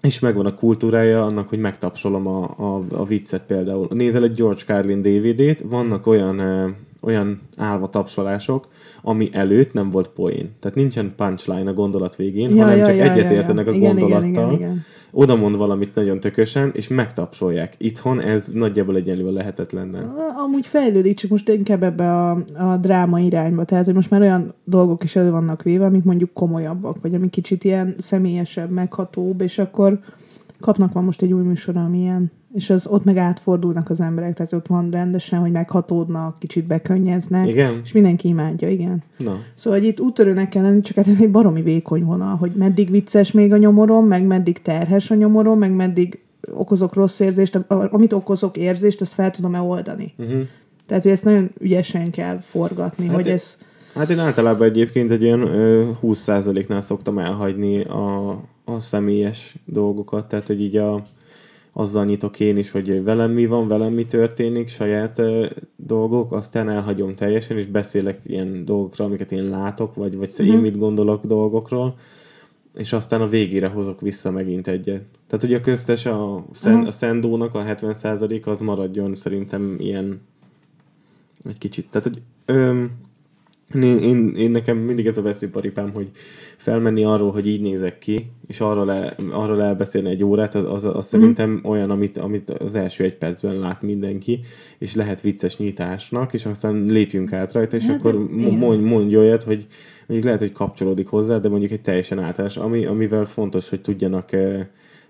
és megvan a kultúrája annak, hogy megtapsolom a, a, a viccet például. Nézel egy George Carlin DVD-t, vannak olyan, ö, olyan állva tapsolások, ami előtt nem volt poén. Tehát nincsen punchline a gondolat végén, ja, hanem ja, csak ja, egyetértenek ja, ja. a igen, gondolattal. Igen, igen, igen. Oda mond valamit nagyon tökösen, és megtapsolják. Itthon ez nagyjából egyenlően lehetetlen. Amúgy fejlődik, csak most inkább ebbe a, a dráma irányba. Tehát, hogy most már olyan dolgok is elő vannak véve, amik mondjuk komolyabbak, vagy amik kicsit ilyen személyesebb, meghatóbb, és akkor kapnak van most egy új műsor, ami ilyen és az ott meg átfordulnak az emberek, tehát ott van rendesen, hogy meghatódnak, kicsit bekönnyeznek, igen. és mindenki imádja, igen. Na. Szóval, hogy itt útörőnek kell lenni, csak hát egy baromi vékony vonal, hogy meddig vicces még a nyomorom, meg meddig terhes a nyomorom, meg meddig okozok rossz érzést, amit okozok érzést, azt fel tudom-e oldani. Uh-huh. Tehát, hogy ezt nagyon ügyesen kell forgatni, Hát hogy én- ez... Hát én általában egyébként egy ilyen ö, 20%-nál szoktam elhagyni a, a személyes dolgokat, tehát hogy így a, azzal nyitok én is, hogy velem mi van, velem mi történik, saját ö, dolgok, aztán elhagyom teljesen, és beszélek ilyen dolgokról, amiket én látok, vagy, vagy én Mhm. mit gondolok dolgokról, és aztán a végére hozok vissza megint egyet. Tehát ugye a köztes a, szend, Aha. a szendónak a 70% az maradjon szerintem ilyen egy kicsit. Tehát, hogy öm, én, én, én, nekem mindig ez a veszőparipám, hogy felmenni arról, hogy így nézek ki, és arról, el, arról elbeszélni egy órát, az, az, az szerintem olyan, amit, amit az első egy percben lát mindenki, és lehet vicces nyitásnak, és aztán lépjünk át rajta, és Hát, akkor mondj, mondj olyat, hogy mondjuk lehet, hogy kapcsolódik hozzá, de mondjuk egy teljesen általános, ami, amivel fontos, hogy tudjanak eh,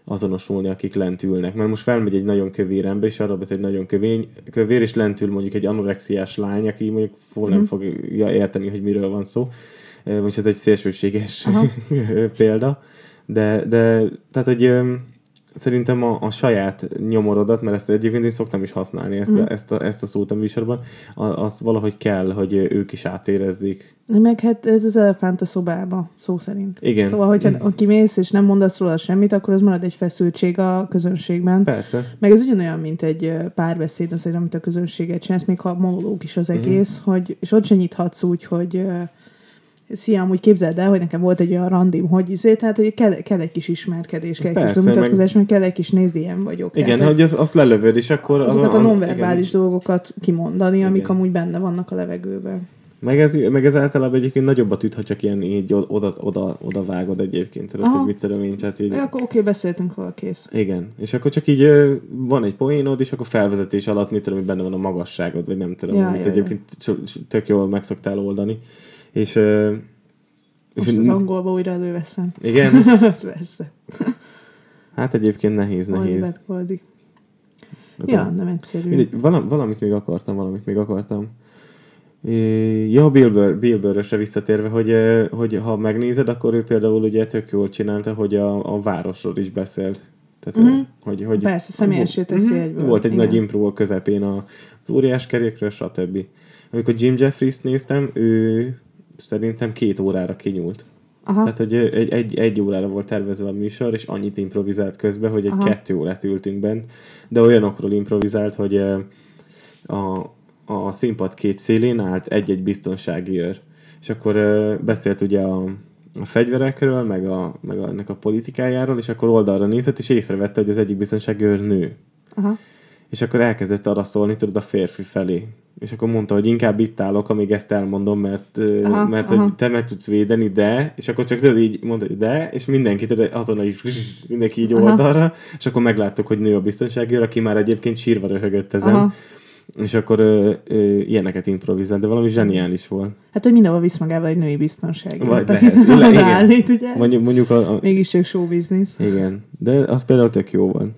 azonosulni, akik lent ülnek. Mert most felmegy egy nagyon kövér ember, és arra beszél, hogy nagyon kövény, kövér, és lent ül mondjuk egy anorexiás lány, aki mondjuk fog, nem fogja érteni, hogy miről van szó. Most ez egy szélsőséges példa. De, de tehát, hogy szerintem a, a saját nyomorodat, mert ezt egyébként én szoktam is használni, ezt, Mhm. a, ezt, a, ezt a szót a műsorban, a- az valahogy kell, hogy ők is átérezzék. Meg hát ez az elefánt a szobába, szó szerint. Igen. Szóval, hogyha kimész és nem mondasz róla semmit, akkor az marad egy feszültség a közönségben. Persze. Meg ez ugyanolyan, mint egy párbeszéd, azért, amit a közönséget csinálsz, még ha monológ is az egész, Mhm. hogy, és ott se nyithatsz úgy, hogy Szia, amúgy képzeld el, hogy nekem volt egy olyan randim, hogy izé, tehát hogy kell, kell egy kis ismerkedés, kell egy kis Persze, bemutatkozás, meg... kell egy kis nézd, ilyen vagyok. Igen, tehát, hogy az, azt lelövöd, és akkor... az- azokat a az- nonverbális igen. dolgokat kimondani, amik Igen. amúgy benne vannak a levegőben. Meg ez, meg ez általában egyébként nagyobbat üt, ha csak ilyen így oda, oda, oda vágod egyébként, tudod, hogy mit tudom én, tehát így, Ja, akkor oké, beszéltünk róla, kész. Igen, és akkor csak így van egy poénod, és akkor felvezetés alatt mit tudom, hogy benne van a magasságod, vagy nem tudom, Ja, amit ja, ja. egyébként so- tök jól meg szoktál oldani. És, ö, és Most az angolba újra előveszem. igen, Persze. hát egyébként nehéz, nehéz. Goldi. Ez Ja, a- nem egyszerű. Mindegy, valam, valamit még akartam, valamit még akartam. Ja, Bill, Burr, Bill Burr-ösre visszatérve, hogy, hogy ha megnézed, akkor ő például ugye tök jól csinálta, hogy a, a városról is beszélt. Tehát, Mhm. hogy, hogy, Persze, személyessé teszi Mhm. egyből. Volt egy Igen. nagy impro a közepén a, az óriás kerékről, stb. Amikor Jim Jeffries néztem, ő szerintem két órára kinyúlt. Aha. Tehát, hogy egy, egy, egy órára volt tervezve a műsor, és annyit improvizált közben, hogy egy Aha. kettő órát ültünk bent, de olyanokról improvizált, hogy a, a színpad két szélén állt egy-egy biztonsági őr. És akkor beszélt ugye a, a fegyverekről, meg, a, meg a, ennek a politikájáról, és akkor oldalra nézett, és észrevette, hogy az egyik biztonsági őr nő. Aha. És akkor elkezdett arra szólni, tudod, a férfi felé. És akkor mondta, hogy inkább itt állok, amíg ezt elmondom, mert, Aha, mert aha. hogy te meg tudsz védeni, de, és akkor csak tudod így mondta, hogy de, és mindenki tudod, azon így, mindenki így Aha. oldalra, és akkor megláttuk, hogy nő a biztonságőr, aki már egyébként sírva röhögött ezen. Aha. És akkor ö, ö, ilyeneket improvizált, de valami zseniális volt. Hát, hogy mindenhol visz magával egy női biztonság. Vagy lehet. Le- igen. odaállít, ugye? Mondjuk, mondjuk a, a, Mégis csak show business. igen, de az például tök jó volt.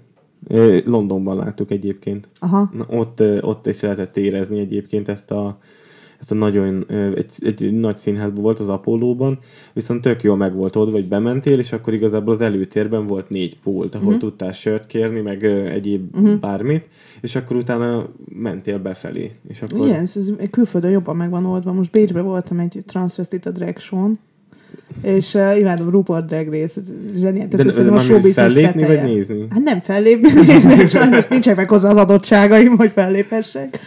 Londonban láttuk egyébként. Aha. Na, ott, ott is lehetett érezni egyébként ezt a, ezt a nagyon, egy, egy nagy színházban volt az Apollóban, viszont tök jól meg volt oldva, hogy bementél, és akkor igazából az előtérben volt négy pult, ahol uh-huh. tudtál sört kérni, meg egyéb uh-huh. bármit, és akkor utána mentél befelé. És akkor... Igen, ez, ez külföldön jobban meg van oldva. Most Bécsben voltam egy transvestita drag show és uh, imádom RuPaul Drag Race, zseniális. De, Tehát de, szerintem a már show mindig business fellépni, teteje. vagy nézni? Hát nem fellépni, nézni, sajnos nincsenek meg hozzá az adottságaim, hogy felléphessek.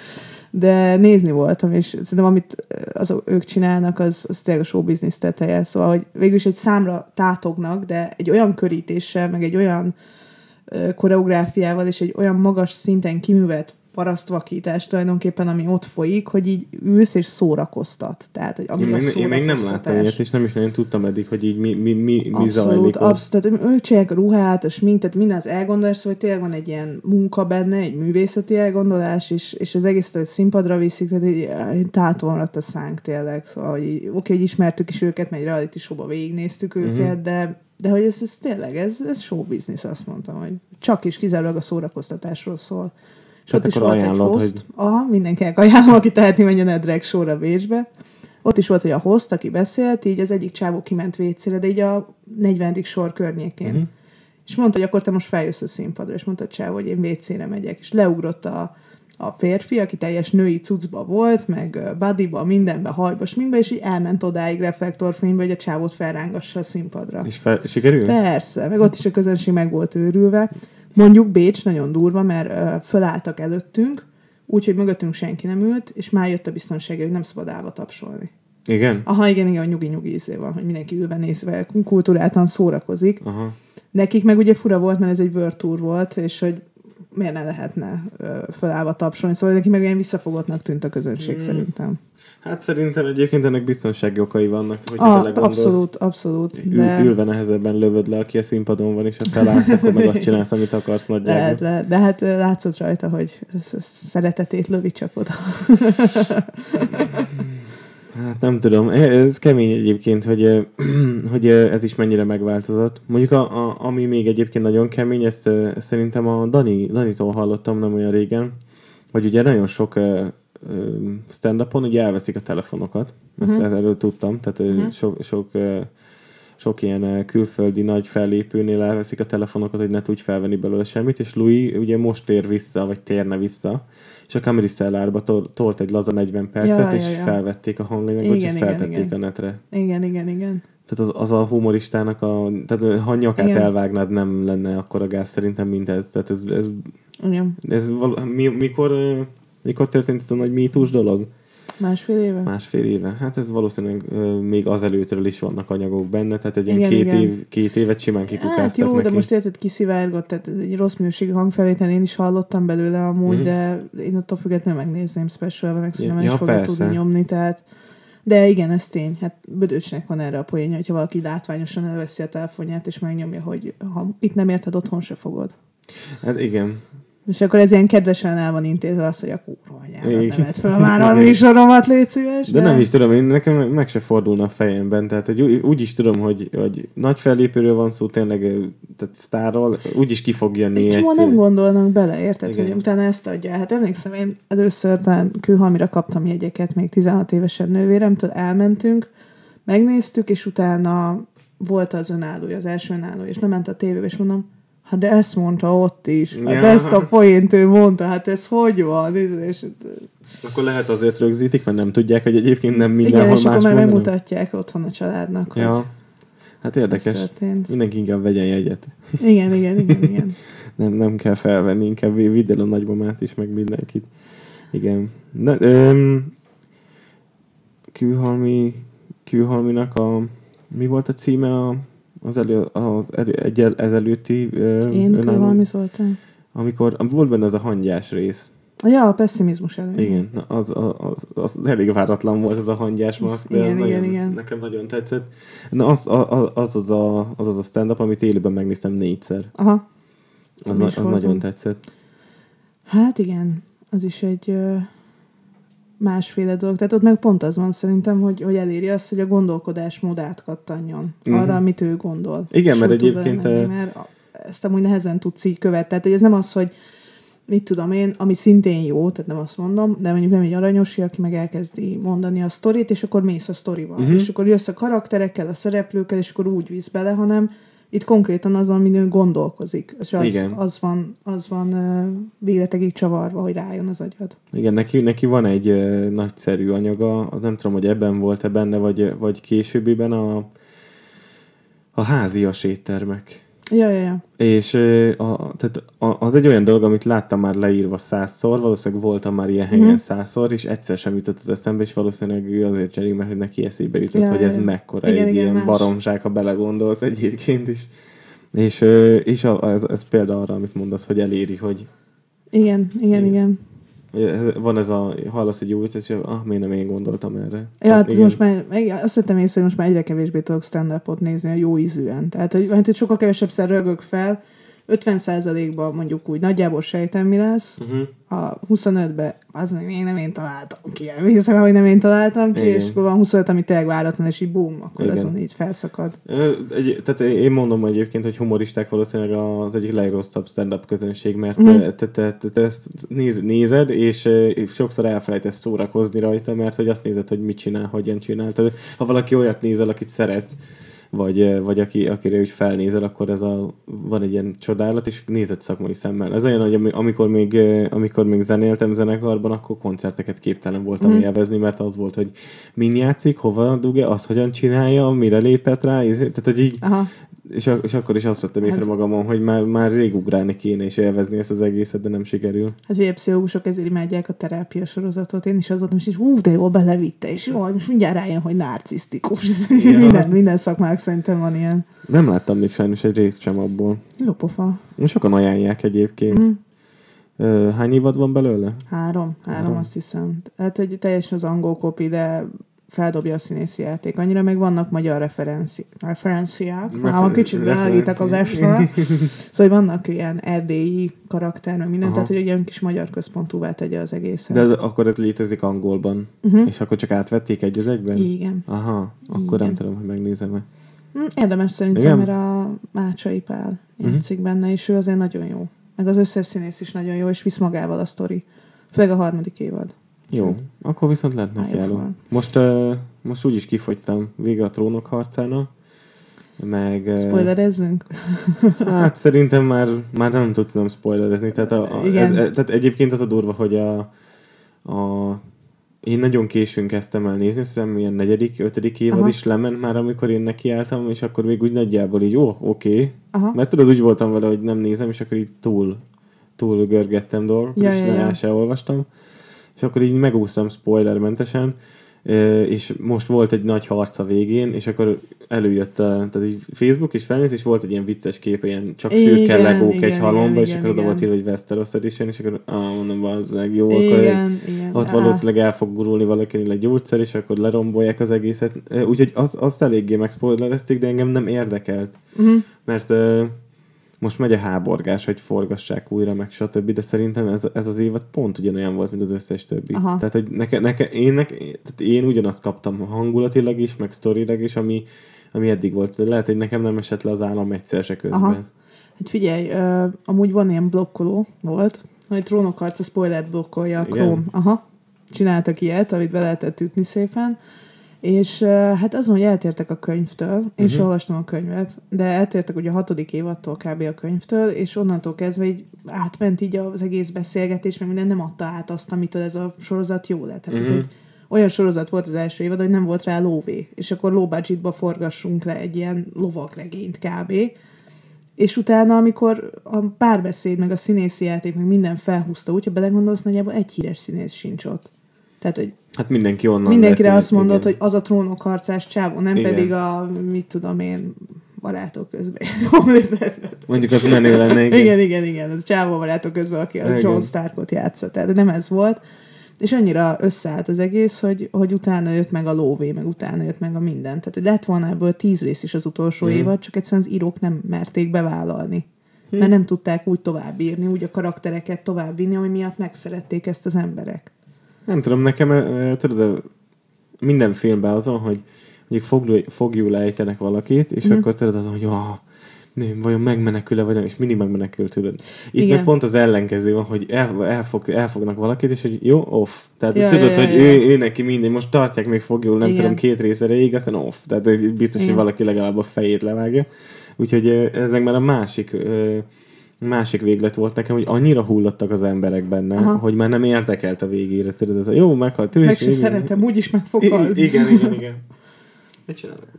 De nézni voltam, és szerintem amit azok, ők csinálnak, az, az tényleg a show business teteje. Szóval, hogy végülis egy számra tátognak, de egy olyan körítéssel, meg egy olyan ö, koreográfiával, és egy olyan magas szinten kiművelt parasztvakítás tulajdonképpen, ami ott folyik, hogy így ülsz és szórakoztat. Tehát, hogy ami Én, a még, én még nem láttam ilyet, és nem is nagyon tudtam eddig, hogy így mi, mi, mi, mi Abszolút, zajlik abszolút. Tehát ők csinálják a ruhát, a sminket, minden az elgondolás, szóval hogy tényleg van egy ilyen munka benne, egy művészeti elgondolás, és, és az egészet, hogy színpadra viszik, tehát így, így tától maradt a szánk tényleg. Szóval, hogy oké, hogy ismertük is őket, mert egy reality showba végignéztük Mhm. őket, uh-huh. de, de hogy ez, ez tényleg, ez, ez show business, azt mondtam, hogy csak is kizárólag a szórakoztatásról szól. És ott is volt egy ajánlod, host. hogy- Aha, mindenkinek ajánlom, aki tehetni, menjen el drag show-ra Bécsbe. Ott is volt, hogy a host, aki beszélt, így az egyik csávó kiment vécére, de így a 40. sor környékén. Uh-huh. És mondta, hogy akkor te most feljössz a színpadra, és mondta a csávó, hogy én vécére megyek. És leugrott a, a férfi, aki teljes női cuccba volt, meg ö, bodyba, mindenbe, hajba, sminkbe, és így elment odáig reflektorfénybe, hogy a csávót felrángassa a színpadra. És fel, sikerül? Persze, meg ott is a közönség meg volt őrülve. Mondjuk Bécs nagyon durva, mert fölálltak előttünk, úgyhogy mögöttünk senki nem ült, és már jött a biztonsági, hogy nem szabad állva tapsolni. Igen? Aha, igen, igen, a nyugi-nyugi izé van, hogy mindenki ülve nézve kultúráltan szórakozik. Aha. Nekik meg ugye fura volt, mert ez egy Tour volt, és hogy miért ne lehetne ö, fölállva tapsolni, szóval neki meg ilyen visszafogottnak tűnt a közönség Hmm. szerintem. Hát szerintem egyébként ennek biztonsági okai vannak, hogy Ah, abszolút, abszolút. Ül, De, ülve nehezebben lövöd le, aki a színpadon van, és ha felállsz, akkor meg azt csinálsz, amit akarsz de, nagyjából. de, de hát ö, látszott rajta, hogy sz- sz- szeretetét lövi csak oda. Hát nem tudom, ez kemény egyébként, hogy, hogy ez is mennyire megváltozott. Mondjuk a, a, ami még egyébként nagyon kemény, ezt, ezt szerintem a Dani, Danitól hallottam nem olyan régen, hogy ugye nagyon sok stand-upon ugye elveszik a telefonokat, ezt uh-huh. erről tudtam, tehát uh-huh. sok, sok, sok ilyen külföldi nagy fellépőnél elveszik a telefonokat, hogy ne tudj felvenni belőle semmit, és Louis ugye most tér vissza, vagy térne vissza, és a Comedy Cellarba tor- tolt egy laza 40 percet, Ja, és ja, ja. felvették a hanganyagot, Igen, és igen, feltették igen. a netre. Igen, igen, igen. Tehát az, az a humoristának a... Tehát ha nyakát Igen. elvágnád, nem lenne akkor a gáz szerintem, mint ez. Tehát ez, ez, Igen. ez val- mi, mikor, mikor történt ez a nagy mítós dolog? Másfél éve? Másfél éve. Hát ez valószínűleg ö, még az előttről is vannak anyagok benne, tehát egy ilyen két, igen. Év, két évet simán Hát kikukáztak jó, neki. de most érted, kiszivárgott, tehát egy rossz minőségű hangfelvétel, én is hallottam belőle amúgy, Mhm. de én attól függetlenül megnézném specialbe, meg szerintem Ja, is fogja persze. tudni nyomni, tehát de igen, ez tény. Hát Bödöcsnek van erre a poénja, hogyha valaki látványosan elveszi a telefonját, és megnyomja, hogy ha itt nem érted, otthon se fogod. Hát igen. És akkor ez ilyen kedvesen el van intézve az, hogy a kurva anyámat nevet fel már a műsoromat, légy szíves. De nem is tudom, én nekem meg se fordulna a fejemben, tehát hogy úgy, is tudom, hogy, hogy nagy fellépőről van szó, tényleg tehát sztárról, úgy is ki fog jönni csomó nem gondolnak bele, érted, Igen. hogy utána ezt adja. Hát emlékszem, én először talán kőhalmira kaptam jegyeket, még 16 évesen nővéremtől, elmentünk, megnéztük, és utána volt az önállója, az első önálló, és bement a tévébe, és mondom, hát de ezt mondta ott is. Hát Ja. ezt a poént ő mondta, hát ez hogy van? És, Akkor lehet azért rögzítik, mert nem tudják, hogy egyébként nem igen, mindenhol és más akkor már megmutatják otthon a családnak, hogy Ja, hát ez érdekes. Mindenki inkább vegyen jegyet. Igen, igen, igen, igen. Nem, nem kell felvenni, inkább vi- vidd el a nagymamát is, meg mindenkit. Igen. Na, öm, Kőhalmi, Kőhalminak a... Mi volt a címe a, az, elő, az elő, egy el, ezelőtti ö, Én önálló- kőhalmi szóltam. Amikor volt benne az a hangyás rész. Ja, a pessimizmus elő. Igen, az, az, az, az elég váratlan volt ez a hangyás maszk, de Igen, igen, nagyon, igen. nekem nagyon tetszett. Na az az, az, az, a, az, az a stand-up, amit élőben megnéztem négyszer. Aha. Az, na, az nagyon tetszett. Hát igen, az is egy ö, másféle dolog. Tehát ott meg pont az van szerintem, hogy, hogy eléri azt, hogy a gondolkodásmód átkattanjon Mhm. arra, amit ő gondol. Igen, mert egyébként, belemenni, ö, mert ezt amúgy nehezen tudsz így követni. Tehát hogy ez nem az, hogy mit tudom én, ami szintén jó, tehát nem azt mondom, de mondjuk nem egy aranyosi, aki meg elkezdi mondani a sztorit, és akkor mész a sztorival. Uh-huh. És akkor jössz a karakterekkel, a szereplőkkel, és akkor úgy visz bele, hanem itt konkrétan az, amin ő gondolkozik. És az, Igen. az van, az van véletekig csavarva, hogy rájön az agyad. Igen, neki, neki van egy ö, nagyszerű anyaga, az nem tudom, hogy ebben volt-e benne, vagy, vagy későbbiben a, a házias éttermek. Ja, ja, ja. És a, tehát az egy olyan dolog, amit láttam már leírva százszor, valószínűleg voltam már ilyen helyen Mhm. százszor, és egyszer sem jutott az eszembe, és valószínűleg azért cserél, mert neki eszébe jutott, Ja, hogy ez ja. mekkora Igen, egy igen, ilyen más. baromság, ha belegondolsz egyébként is. És, és a, ez, ez példa arra, amit mondasz, hogy eléri, hogy Igen, igen, igen. hogy van ez a, hallasz egy jó vicc, és ah, miért nem én gondoltam erre. Ja, hát igen. most már, azt vettem észre, hogy most már egyre kevésbé tudok stand-upot nézni a jó ízűen. Tehát, hogy, hogy sokkal kevesebb szer rögök fel, 50%-ban mondjuk úgy nagyjából sejtem, mi lesz. Uh-huh. A 25-ben az még nem én találtam ki. Hiszem, hogy nem én találtam ki, Igen. és akkor van 25, ami tényleg váratlan, és így bum, akkor Igen. azon így felszakad. Egy, tehát én mondom egyébként, hogy humoristák valószínűleg az egyik legrosszabb stand-up közönség, mert Mhm. te, te, te, te, ezt néz, nézed, és sokszor elfelejtesz szórakozni rajta, mert hogy azt nézed, hogy mit csinál, hogyan csinál. Tehát, ha valaki olyat nézel, akit szeret, vagy, vagy aki, akire úgy felnézel, akkor ez a, van egy ilyen csodálat, és nézett szakmai szemmel. Ez olyan, hogy ami- amikor még, amikor még zenéltem zenekarban, akkor koncerteket képtelen voltam mm. élvezni, mert az volt, hogy min játszik, hova dugja, azt hogyan csinálja, mire lépett rá, ezért- tehát hogy így Aha. És, és akkor is azt vettem észre Hát- magamon, hogy már, már rég ugrálni kéne és élvezni ezt az egészet, de nem sikerül. Hát ugye pszichológusok ezért imádják a terápia sorozatot. Én is az voltam, és hú, de jól belevitte, és jó, most mindjárt rájön, hogy narcisztikus. Ja. minden, minden szakmák szerintem van ilyen. Nem láttam még sajnos egy részt sem abból. Lopofa. Sokan ajánlják egyébként. Mm. Hány évad van belőle? Három, három, Három. azt hiszem. Hát, hogy teljesen az angol kopi, de feldobja a színészi játék. Annyira meg vannak magyar referenci, referenciák. Refer- Már a kicsit beállítak az esre. Szóval vannak ilyen erdélyi karakter, meg minden, Aha. tehát hogy egy ilyen kis magyar központúvá tegye az egészet. De az, akkor ez létezik angolban. Uh-huh. És akkor csak átvették egy az egyben? Igen. Aha, akkor nem Igen. tudom, hogy megnézem-e. Mm, Érdemes szerintem, Igen? mert a Mácsai Pál játszik uh-huh. benne, és ő azért nagyon jó. Meg az összes színész is nagyon jó, és visz magával a sztori. Főleg a harmadik évad. Jó, akkor viszont lehet neki Május álló. van. Most, uh, most úgyis kifogytam vége a trónok harcának. Meg... Spoilerezzünk? Hát szerintem már, már nem tudtam spoilerezni. Tehát, a, a, Igen. ez, e- tehát egyébként az a durva, hogy a, a én nagyon későn kezdtem el nézni, hiszem ilyen negyedik, ötödik évad Aha. is lement már, amikor én nekiálltam, és akkor még úgy nagyjából így, jó, oké. Okay. Aha. Mert tudod, úgy voltam vele, hogy nem nézem, és akkor így túl, túl görgettem dolgokat, Ja, és ja, ja. se olvastam. És akkor így megúsztam spoilermentesen, és most volt egy nagy harc a végén, és akkor előjött a, tehát így Facebook is felnéz, és volt egy ilyen vicces kép, ilyen csak szürke Igen, legók igen, egy halomba, igen, és igen, akkor oda volt igen. írva, hogy Westeros Edition, és akkor ah, mondom, az jó, akkor egy, Igen, igen. ott Á, valószínűleg el fog gurulni valakinél egy gyógyszer, és akkor lerombolják az egészet. Úgyhogy az, azt eléggé megspoilerezték, de engem nem érdekelt. mhm. Mert most megy a háborgás, hogy forgassák újra, meg stb. De szerintem ez, ez az évad pont ugyanolyan volt, mint az összes többi. Aha. Tehát, hogy neke, neke, én, neke, tehát én ugyanazt kaptam hangulatilag is, meg sztorilag is, ami, ami eddig volt. De lehet, hogy nekem nem esett le az állam egyszer se közben. Aha. Hát figyelj, uh, amúgy van ilyen blokkoló, volt, hogy trónokharc a spoiler blokkolja a? Chrome. Aha. Csináltak ilyet, amit be lehetett ütni szépen. És hát az hogy eltértek a könyvtől, én uh-huh. Olvastam a könyvet, de eltértek ugye a hatodik évattól kb. a könyvtől, és onnantól kezdve így átment így az egész beszélgetés, meg minden nem adta át azt, amitől ez a sorozat jó lett. Tehát uh-huh. ez Mhm. egy olyan sorozat volt az első évad, hogy nem volt rá lóvé, és akkor low budgetba forgassunk le egy ilyen lovagregényt kb. És utána, amikor a párbeszéd, meg a színészi játék, meg minden felhúzta, úgyhogy belegondolsz, nagyjából egy híres színész sincs ott. Tehát, hogy Hát mindenki onnan mindenkire lett, azt mondod, igen. hogy az a trónokharcás csávó, nem Igen. pedig a, mit tudom én, barátok közben. Mondjuk az menő lenne, igen. igen, igen, igen, az csávó barátok közben, aki a Igen. John Starkot játszott, tehát nem ez volt. És annyira összeállt az egész, hogy, hogy utána jött meg a lóvé, meg utána jött meg a minden. Tehát, hogy lett volna ebből tíz rész is az utolsó Mhm. évad, csak egyszerűen az írók nem merték bevállalni. Mert nem tudták úgy továbbírni, úgy a karaktereket továbbvinni, ami miatt megszerették ezt az emberek. Nem tudom, nekem, tudod, minden filmben azon, hogy mondjuk fogjú, fogjul ejtenek valakit, és mm. akkor tudod azon, hogy ah, nem, vajon megmenekül-e, vagy nem, és mindig megmenekül, tudod. Itt Igen. meg pont az ellenkező van, hogy el, elfog, elfognak valakit, és hogy jó, off. Tehát Ja, tudod, ja, hogy ja, ő, ő neki mindig, most tartják még fogjul, nem Igen. tudom, két rész erejéig, aztán off. Tehát biztos, Igen. hogy valaki legalább a fejét levágja. Úgyhogy ez meg már a másik másik véglet volt nekem, hogy annyira hullottak az emberek benne, Aha. Hogy már nem értekelt a végére. Tudod, ez a jó, meghalt ő Meg is. szeretem, úgyis meg fog I-. Igen, igen, igen. Mit csinálnak?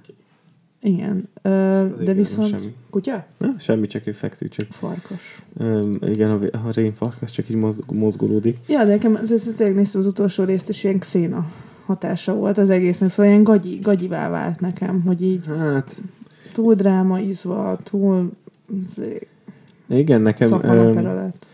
Igen. Ö, de igen, viszont... semmi. Kutya? Na, semmi, csak ő fekszik, csak Farkas. um, igen, a, a rénfarkas csak így mozg, mozgolódik. Ja, de nekem ez, ez tényleg néztem az utolsó részt, és ilyen xéna hatása volt az egésznek, szóval ilyen gagyi, gagyivá vált nekem, hogy így Hát, túl drámaizva, túl igen, nekem... szappanopera lett.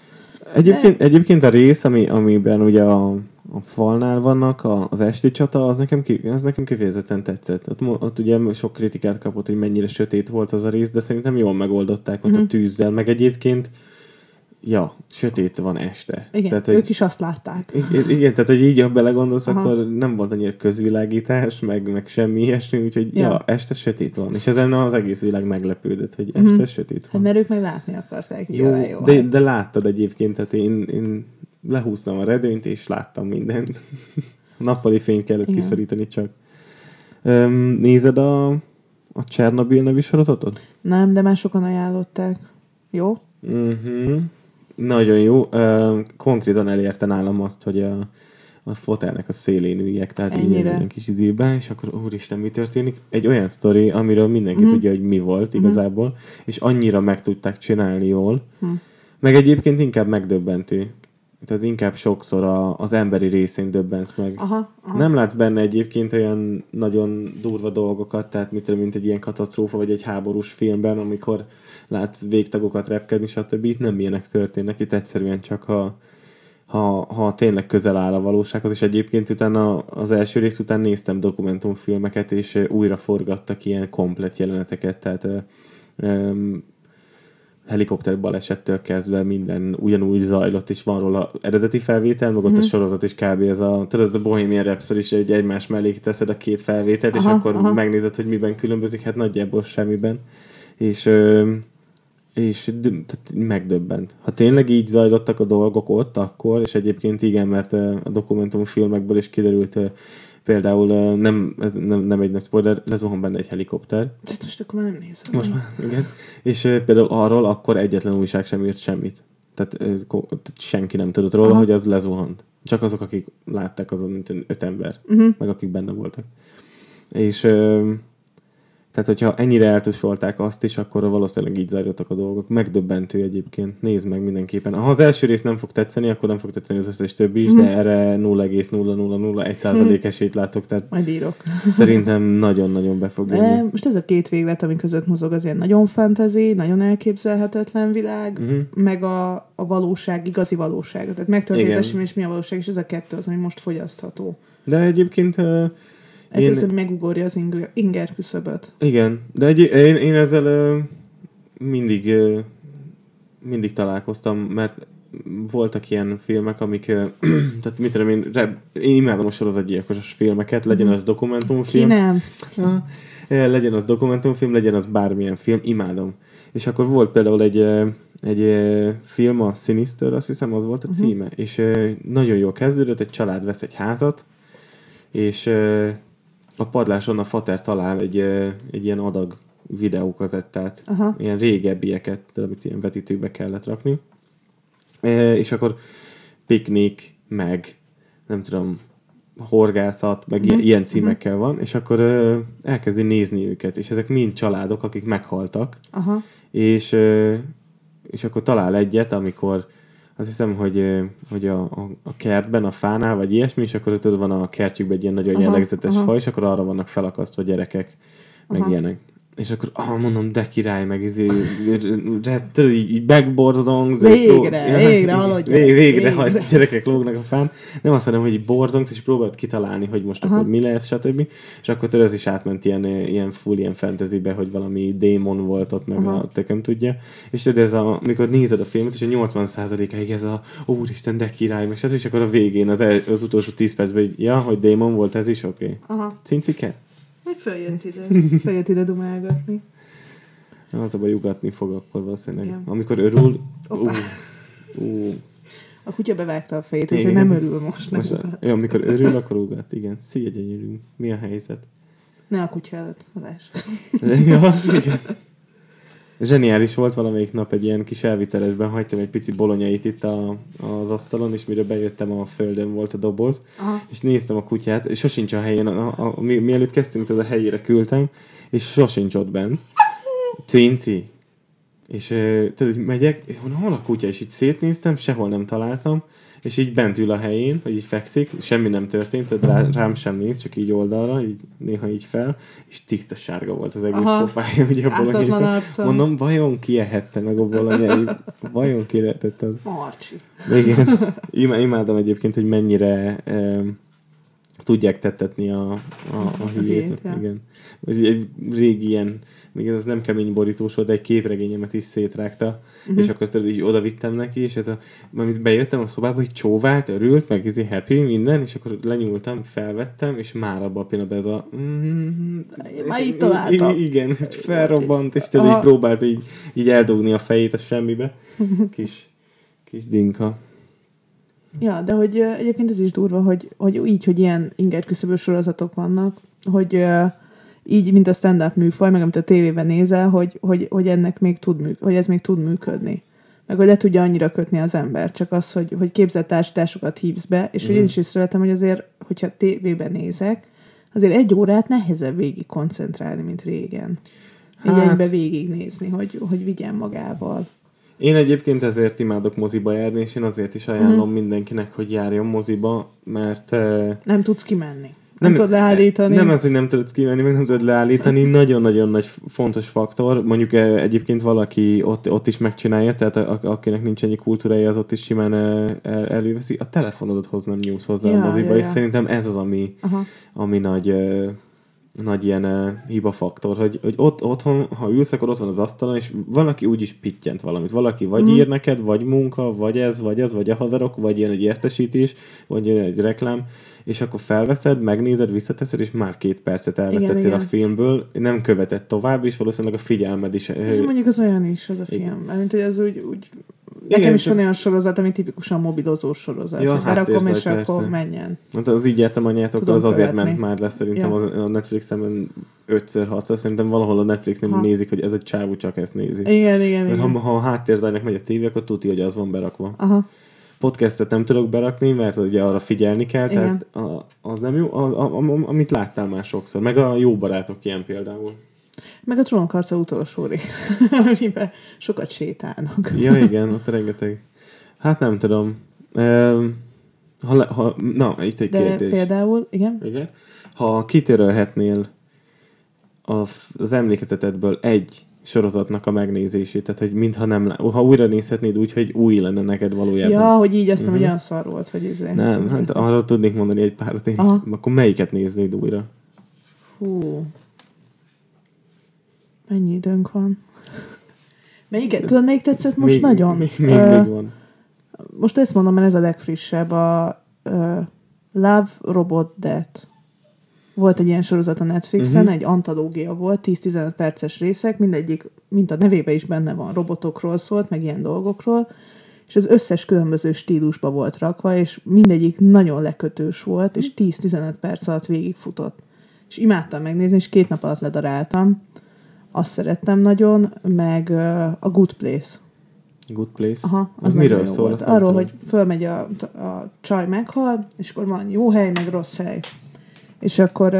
Egyébként, egyébként a rész, ami, amiben ugye a, a falnál vannak, a, az esti csata, az nekem, ki, az nekem kifejezetten tetszett. Ott, ott ugye sok kritikát kapott, hogy mennyire sötét volt az a rész, de szerintem jól megoldották ott Mhm. a tűzzel, meg egyébként ja, sötét van este. Igen, tehát, ők hogy, is azt látták. Igen, tehát hogy így, ha belegondolsz, Aha. akkor nem volt annyira közvilágítás, meg, meg semmi ilyesmi, úgyhogy ja. Ja. este sötét van. És ezen az egész világ meglepődött, hogy este Mhm. sötét Hát van. mert ők meg látni akarták. Jó, jó. de, hát. de láttad egyébként, tehát én, én lehúztam a redőnyt, és láttam mindent. A nappali fényt kellett Igen. kiszorítani csak. Öm, nézed a, a Csernobyl nevű sorozatot? Nem, de már sokan ajánlották. Jó? Uh-huh. Nagyon jó. Konkrétan elérte nálam azt, hogy a, a fotelnek a szélén üljek, tehát így Ennyire? egy kis időben, és akkor úristen, mi történik? Egy olyan sztori, amiről mindenki Mhm. tudja, hogy mi volt igazából, és annyira meg tudták csinálni jól, Hm. meg egyébként inkább megdöbbentő. Tehát inkább sokszor a, az emberi részén döbbensz meg. Aha, aha. Nem látsz benne egyébként olyan nagyon durva dolgokat, tehát mit mint egy ilyen katasztrófa, vagy egy háborús filmben, amikor látsz végtagokat repkedni, stb. Itt nem ilyenek történnek, itt egyszerűen csak ha, ha, ha tényleg közel áll a valósághoz, és egyébként utána az első rész után néztem dokumentumfilmeket, és újra forgattak ilyen komplet jeleneteket, tehát ö, helikopter balesettől kezdve minden ugyanúgy zajlott, és van róla eredeti felvétel, meg ott Mhm. a sorozat is kb. ez a, tudod, a Bohemian Rhapsody is, hogy egymás mellé teszed a két felvételt, és Aha, akkor aha. megnézed, hogy miben különbözik, hát nagyjából semmiben. És, ö, és tehát megdöbbent. Ha tényleg így zajlottak a dolgok ott, akkor, és egyébként igen, mert a dokumentumfilmekből is kiderült, például nem, ez nem, nem egy nagy spoiler, lezuhan benne egy helikopter, Tehát most akkor már nem nézem. most már, igen. És például arról akkor egyetlen újság sem írt semmit. Tehát, tehát senki nem tudott róla, Aha. hogy az lezuhant. Csak azok, akik látták, azon mint öt ember, Uh-huh. meg akik benne voltak. És tehát, hogyha ennyire eltusolták azt is, akkor valószínűleg így zajlottak a dolgok. Megdöbbentő egyébként. Nézd meg mindenképpen. Ha az első rész nem fog tetszeni, akkor nem fog tetszeni az összes többi is, de erre 0,0001 százalék esélyt látok, tehát Majd írok. szerintem nagyon-nagyon be fog jönni. most ez a két véglet, ami között mozog, az ilyen nagyon fantasy, nagyon elképzelhetetlen világ, Uh-huh. meg a, a valóság, igazi valóság. Tehát megtörtént és mi a valóság, és ez a kettő az, ami most fogyasztható. De egyébként Ez Én- ami megugorja az inger, inger küszöböt. Igen, de egy, én, én ezzel ö, mindig ö, mindig találkoztam, mert voltak ilyen filmek, amik, tehát mit tudom én, én imádom a sorozatgyilkosos filmeket, legyen Mhm. az Ki dokumentumfilm, nem? Ah, eh, legyen az dokumentumfilm, legyen az bármilyen film, imádom. És akkor volt például egy, egy film, a Sinister, azt hiszem az volt a Mhm. címe, és eh, nagyon jól kezdődött, egy család vesz egy házat, és a padláson a fater talál egy, egy ilyen adag videókazettát, Aha. ilyen régebbieket, amit ilyen vetítőbe kellett rakni. E, és akkor piknik, meg nem tudom, horgászat, meg Mhm, uh-huh. ilyen címekkel van, és akkor ö, elkezdi nézni őket, és ezek mind családok, akik meghaltak, Aha. és, ö, és akkor talál egyet, amikor azt hiszem, hogy, hogy a, a, a kertben, a fánál, vagy ilyesmi, és akkor tudod, van a kertjükben egy ilyen nagyon Aha, jellegzetes aha. faj, és akkor arra vannak felakasztva gyerekek, meg Aha. ilyenek. És akkor, ah, mondom, de király, meg izé, re- tudod, így, így megborzongsz. Végre, pró- végre haladj Vég, gyerek, végre, végre. ha gyerekek lógnak a fán. Nem azt mondom, hogy így borzongsz, és próbáld kitalálni, hogy most Aha. akkor mi lesz, stb. És akkor tudod, ez is átment ilyen, ilyen full, ilyen fantasybe, hogy valami démon volt ott, meg Aha. a tököm tudja. És tudod, ez a, amikor nézed a filmet, és a 80%-áig ez a, úristen, de király, meg stb. És akkor a végén, az, el, az utolsó 10 percben, hogy ja, hogy démon volt, ez is oké. Okay. Aha. Cincike? Hogy följött ide. Följött ide dumálgatni. Az a baj, ugatni fog akkor valószínűleg. Igen. Amikor örül, ú, Hoppá. ú, A kutya bevágta a fejét, úgyhogy nem örül most. Nem most, most jó, amikor örül, akkor ugat. Igen, szia gyönyörű. Mi a helyzet? Ne a kutya előtt, adás. ja, igen. Zseniális volt valamelyik nap egy ilyen kis elvitelesben, hagytam egy pici bolonyait itt a, az asztalon, és mire bejöttem a földön volt a doboz, Aha. és néztem a kutyát, és sosincs a helyén, a, a, a, mi, mielőtt kezdtünk, tudod, a helyére küldtem, és sosincs ott bent. Cinci. És tudod, megyek, hol a kutya? És így szétnéztem, sehol nem találtam, és így bent ül a helyén, hogy így fekszik, semmi nem történt, tudod, rá, rám sem néz, csak így oldalra, így néha így fel, és tiszta sárga volt az egész Aha. pofája, ugye a bolonyákon. arca. Mondom, vajon ki ehette meg a bolonyáit? Vajon ki lehetett az? Marcsi. Igen. Imá- Imádom egyébként, hogy mennyire um, tudják tettetni a, a, a hülyét. hülyét, ja. Igen. Egy, egy régi ilyen, még az nem kemény borítós volt, de egy képregényemet is szétrágta, uh-huh. és akkor tudod, így oda vittem neki, és ez a, amit bejöttem a szobába, hogy csóvált, örült, meg izé happy, minden, és akkor lenyúltam, felvettem, és már abban a pillanatban ez a... Mm, Már így találtam. Igen, hogy felrobbant, és tudod, így próbált így, így eldugni a fejét a semmibe. Kis, kis dinka. Ja, de hogy egyébként ez is durva, hogy, hogy így, hogy ilyen inger küszöbös sorozatok vannak, hogy ö, így, mint a stand-up műfaj, meg amit a tévében nézel, hogy, hogy, hogy ennek még tud műk, hogy ez még tud működni. Meg hogy le tudja annyira kötni az ember, csak az, hogy, hogy képzett társításokat hívsz be, és mm. hogy én is észrevettem, hogy azért, hogyha tévében nézek, azért egy órát nehezebb végig koncentrálni, mint régen. Így Hát- egybe végignézni, hogy, hogy vigyen magával. Én egyébként ezért imádok moziba járni, és én azért is ajánlom uh-huh. mindenkinek, hogy járjon moziba, mert eh, Nem tudsz kimenni. Nem, nem tudod leállítani. Nem az, hogy nem tudod kivenni, meg nem tudod leállítani. Nagyon-nagyon nagy fontos faktor. Mondjuk eh, egyébként valaki ott, ott is megcsinálja, tehát a, a, akinek nincs ennyi kultúrája, az ott is simán eh, el, előveszi. A telefonodat hoz nem nyúlsz hozzá Ja, a moziba, ja, és ja. szerintem ez az, ami, Aha. ami nagy, eh, nagy ilyen uh, hibafaktor, hogy, hogy ott, otthon, ha ülsz, akkor ott van az asztalon, és valaki úgyis pittyent valamit. Valaki vagy mm. ír neked, vagy munka, vagy ez, vagy az, vagy a haverok, vagy jön egy értesítés, vagy jön egy reklám, és akkor felveszed, megnézed, visszateszed, és már két percet elvesztettél Igen, a igen. filmből, nem követett tovább, és valószínűleg a figyelmed is. Én mondjuk az olyan is, az a Igen. film. Mert mint, hogy az úgy, úgy Igen, Nekem is csak- van olyan sorozat, ami tipikusan mobilozó sorozat. Ja, hát berakom, és akkor menjen. Hát az így értem anyátok, Tudom az azért követni. ment már le szerintem Ja. a Netflixen 5 6 szerintem valahol a Netflixen Ha. nézik, hogy ez egy csávú csak ezt nézi. Igen, igen, Mert igen. ha, ha a háttérzajnak megy a tévé, akkor tudja, hogy az van berakva. Aha. Podcastet nem tudok berakni, mert ugye arra figyelni kell, Igen. tehát a, az nem jó, a, a, a, amit láttál már sokszor. Meg a jó barátok ilyen például. Meg a trónkarca utolsó rész, amiben sokat sétálnak. Ja, igen, ott rengeteg. Hát nem tudom. Ha, le, ha, na, itt egy De kérdés. például, igen, Igen. Ha kitörölhetnél az emlékezetedből egy sorozatnak a megnézését, tehát hogy mintha nem, ha újra nézhetnéd úgy, hogy új lenne neked valójában. Ja, hogy így azt nem, hogy Mhm. olyan szar volt, hogy izé. Nem, hát arra tudnék mondani egy párat, és akkor melyiket néznéd újra? Hú. Mennyi időnk van? Melyiket? Tudod, melyik tetszett most még, nagyon? Még, még, Ö, még van. most ezt mondom, mert ez a legfrissebb. A uh, Love, Robot, Death. Volt egy ilyen sorozat a Netflixen, Mhm. egy antológia volt, 10-15 perces részek, mindegyik, mint a nevébe is benne van, robotokról szólt, meg ilyen dolgokról, és az összes különböző stílusba volt rakva, és mindegyik nagyon lekötős volt, és 10-15 perc alatt végigfutott. És imádtam megnézni, és két nap alatt ledaráltam. Azt szerettem nagyon, meg a Good Place. Good Place. Aha, az nagyon miről szól? Arról, tudom. hogy fölmegy a, a csaj meghal, és akkor van jó hely, meg rossz hely. És akkor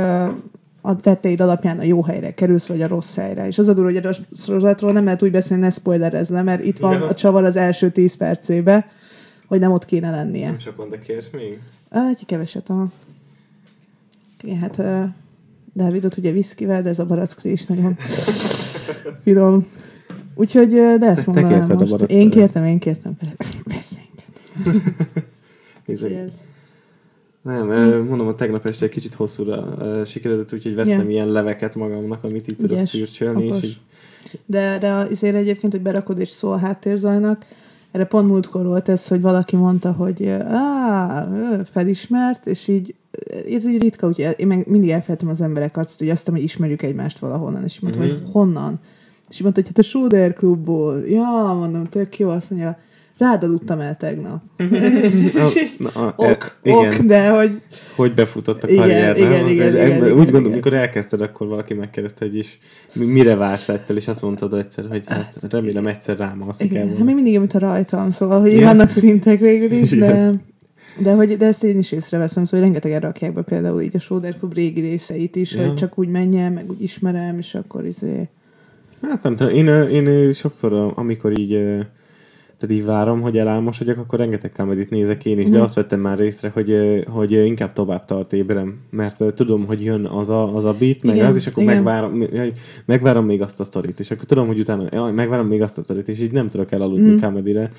a tetteid alapján a jó helyre kerülsz, vagy a rossz helyre. És az a durva, hogy a sorozatról nem lehet úgy beszélni, ne spoilerezz le, mert itt van Ja. a csavar az első 10 percébe, hogy nem ott kéne lennie. Nem sokan, de kérsz még? Egy keveset, aha. Igen, hát uh, Dávidot ugye viszkivel, de ez a barackli is nagyon finom. Úgyhogy, de ezt mondanám most. Én kértem, én kértem. Persze, én kértem. Ez- Nem, ö, mondom, a tegnap este egy kicsit hosszúra sikeredett, úgyhogy vettem Ja. ilyen leveket magamnak, amit így tudok Ügyes, szürcsölni, és így De, de azért egyébként, hogy berakod és szól a háttérzajnak, erre pont múltkor volt ez, hogy valaki mondta, hogy á, felismert, és így ez úgy ritka, úgyhogy én meg mindig elfelejtem az emberek azt, hogy azt, hogy ismerjük egymást valahonnan, és így mondtam, Mhm. hogy honnan. És mondta, hogy hát a Soder klubból. Ja, mondom, tök jó, azt mondja, rád aludtam el tegnap. Na, na, ok, e, igen, ok, de hogy hogy befutott a Igen, karrier, igen, nem? Az igen, egy- igen, úgy igen, gondolom, igen. mikor elkezdted, akkor valaki megkérdezte, hogy is mi- mire vársz ettől, és azt mondtad egyszer, hogy hát remélem egyszer rám el Igen, hát még mindig, amit a rajtam, szóval, hogy Igen. vannak szintek végül is, de, Igen. de, hogy, de ezt én is észreveszem, szóval rengetegen rakják be például így a Soder Club régi részeit is, Ja. hogy csak úgy menjen, meg úgy ismerem, és akkor izé... Hát nem tudom, én, én sokszor, amikor így tehát így várom, hogy elámosodjak, akkor rengeteg comedy nézek én is, de Mhm. azt vettem már észre, hogy, hogy inkább tovább tart ébrem, mert tudom, hogy jön az a, az a beat, meg Igen, az, és akkor igen. megvárom, megvárom még azt a sztorit, és akkor tudom, hogy utána jaj, megvárom még azt a sztorit, és így nem tudok elaludni Mm. comedyre,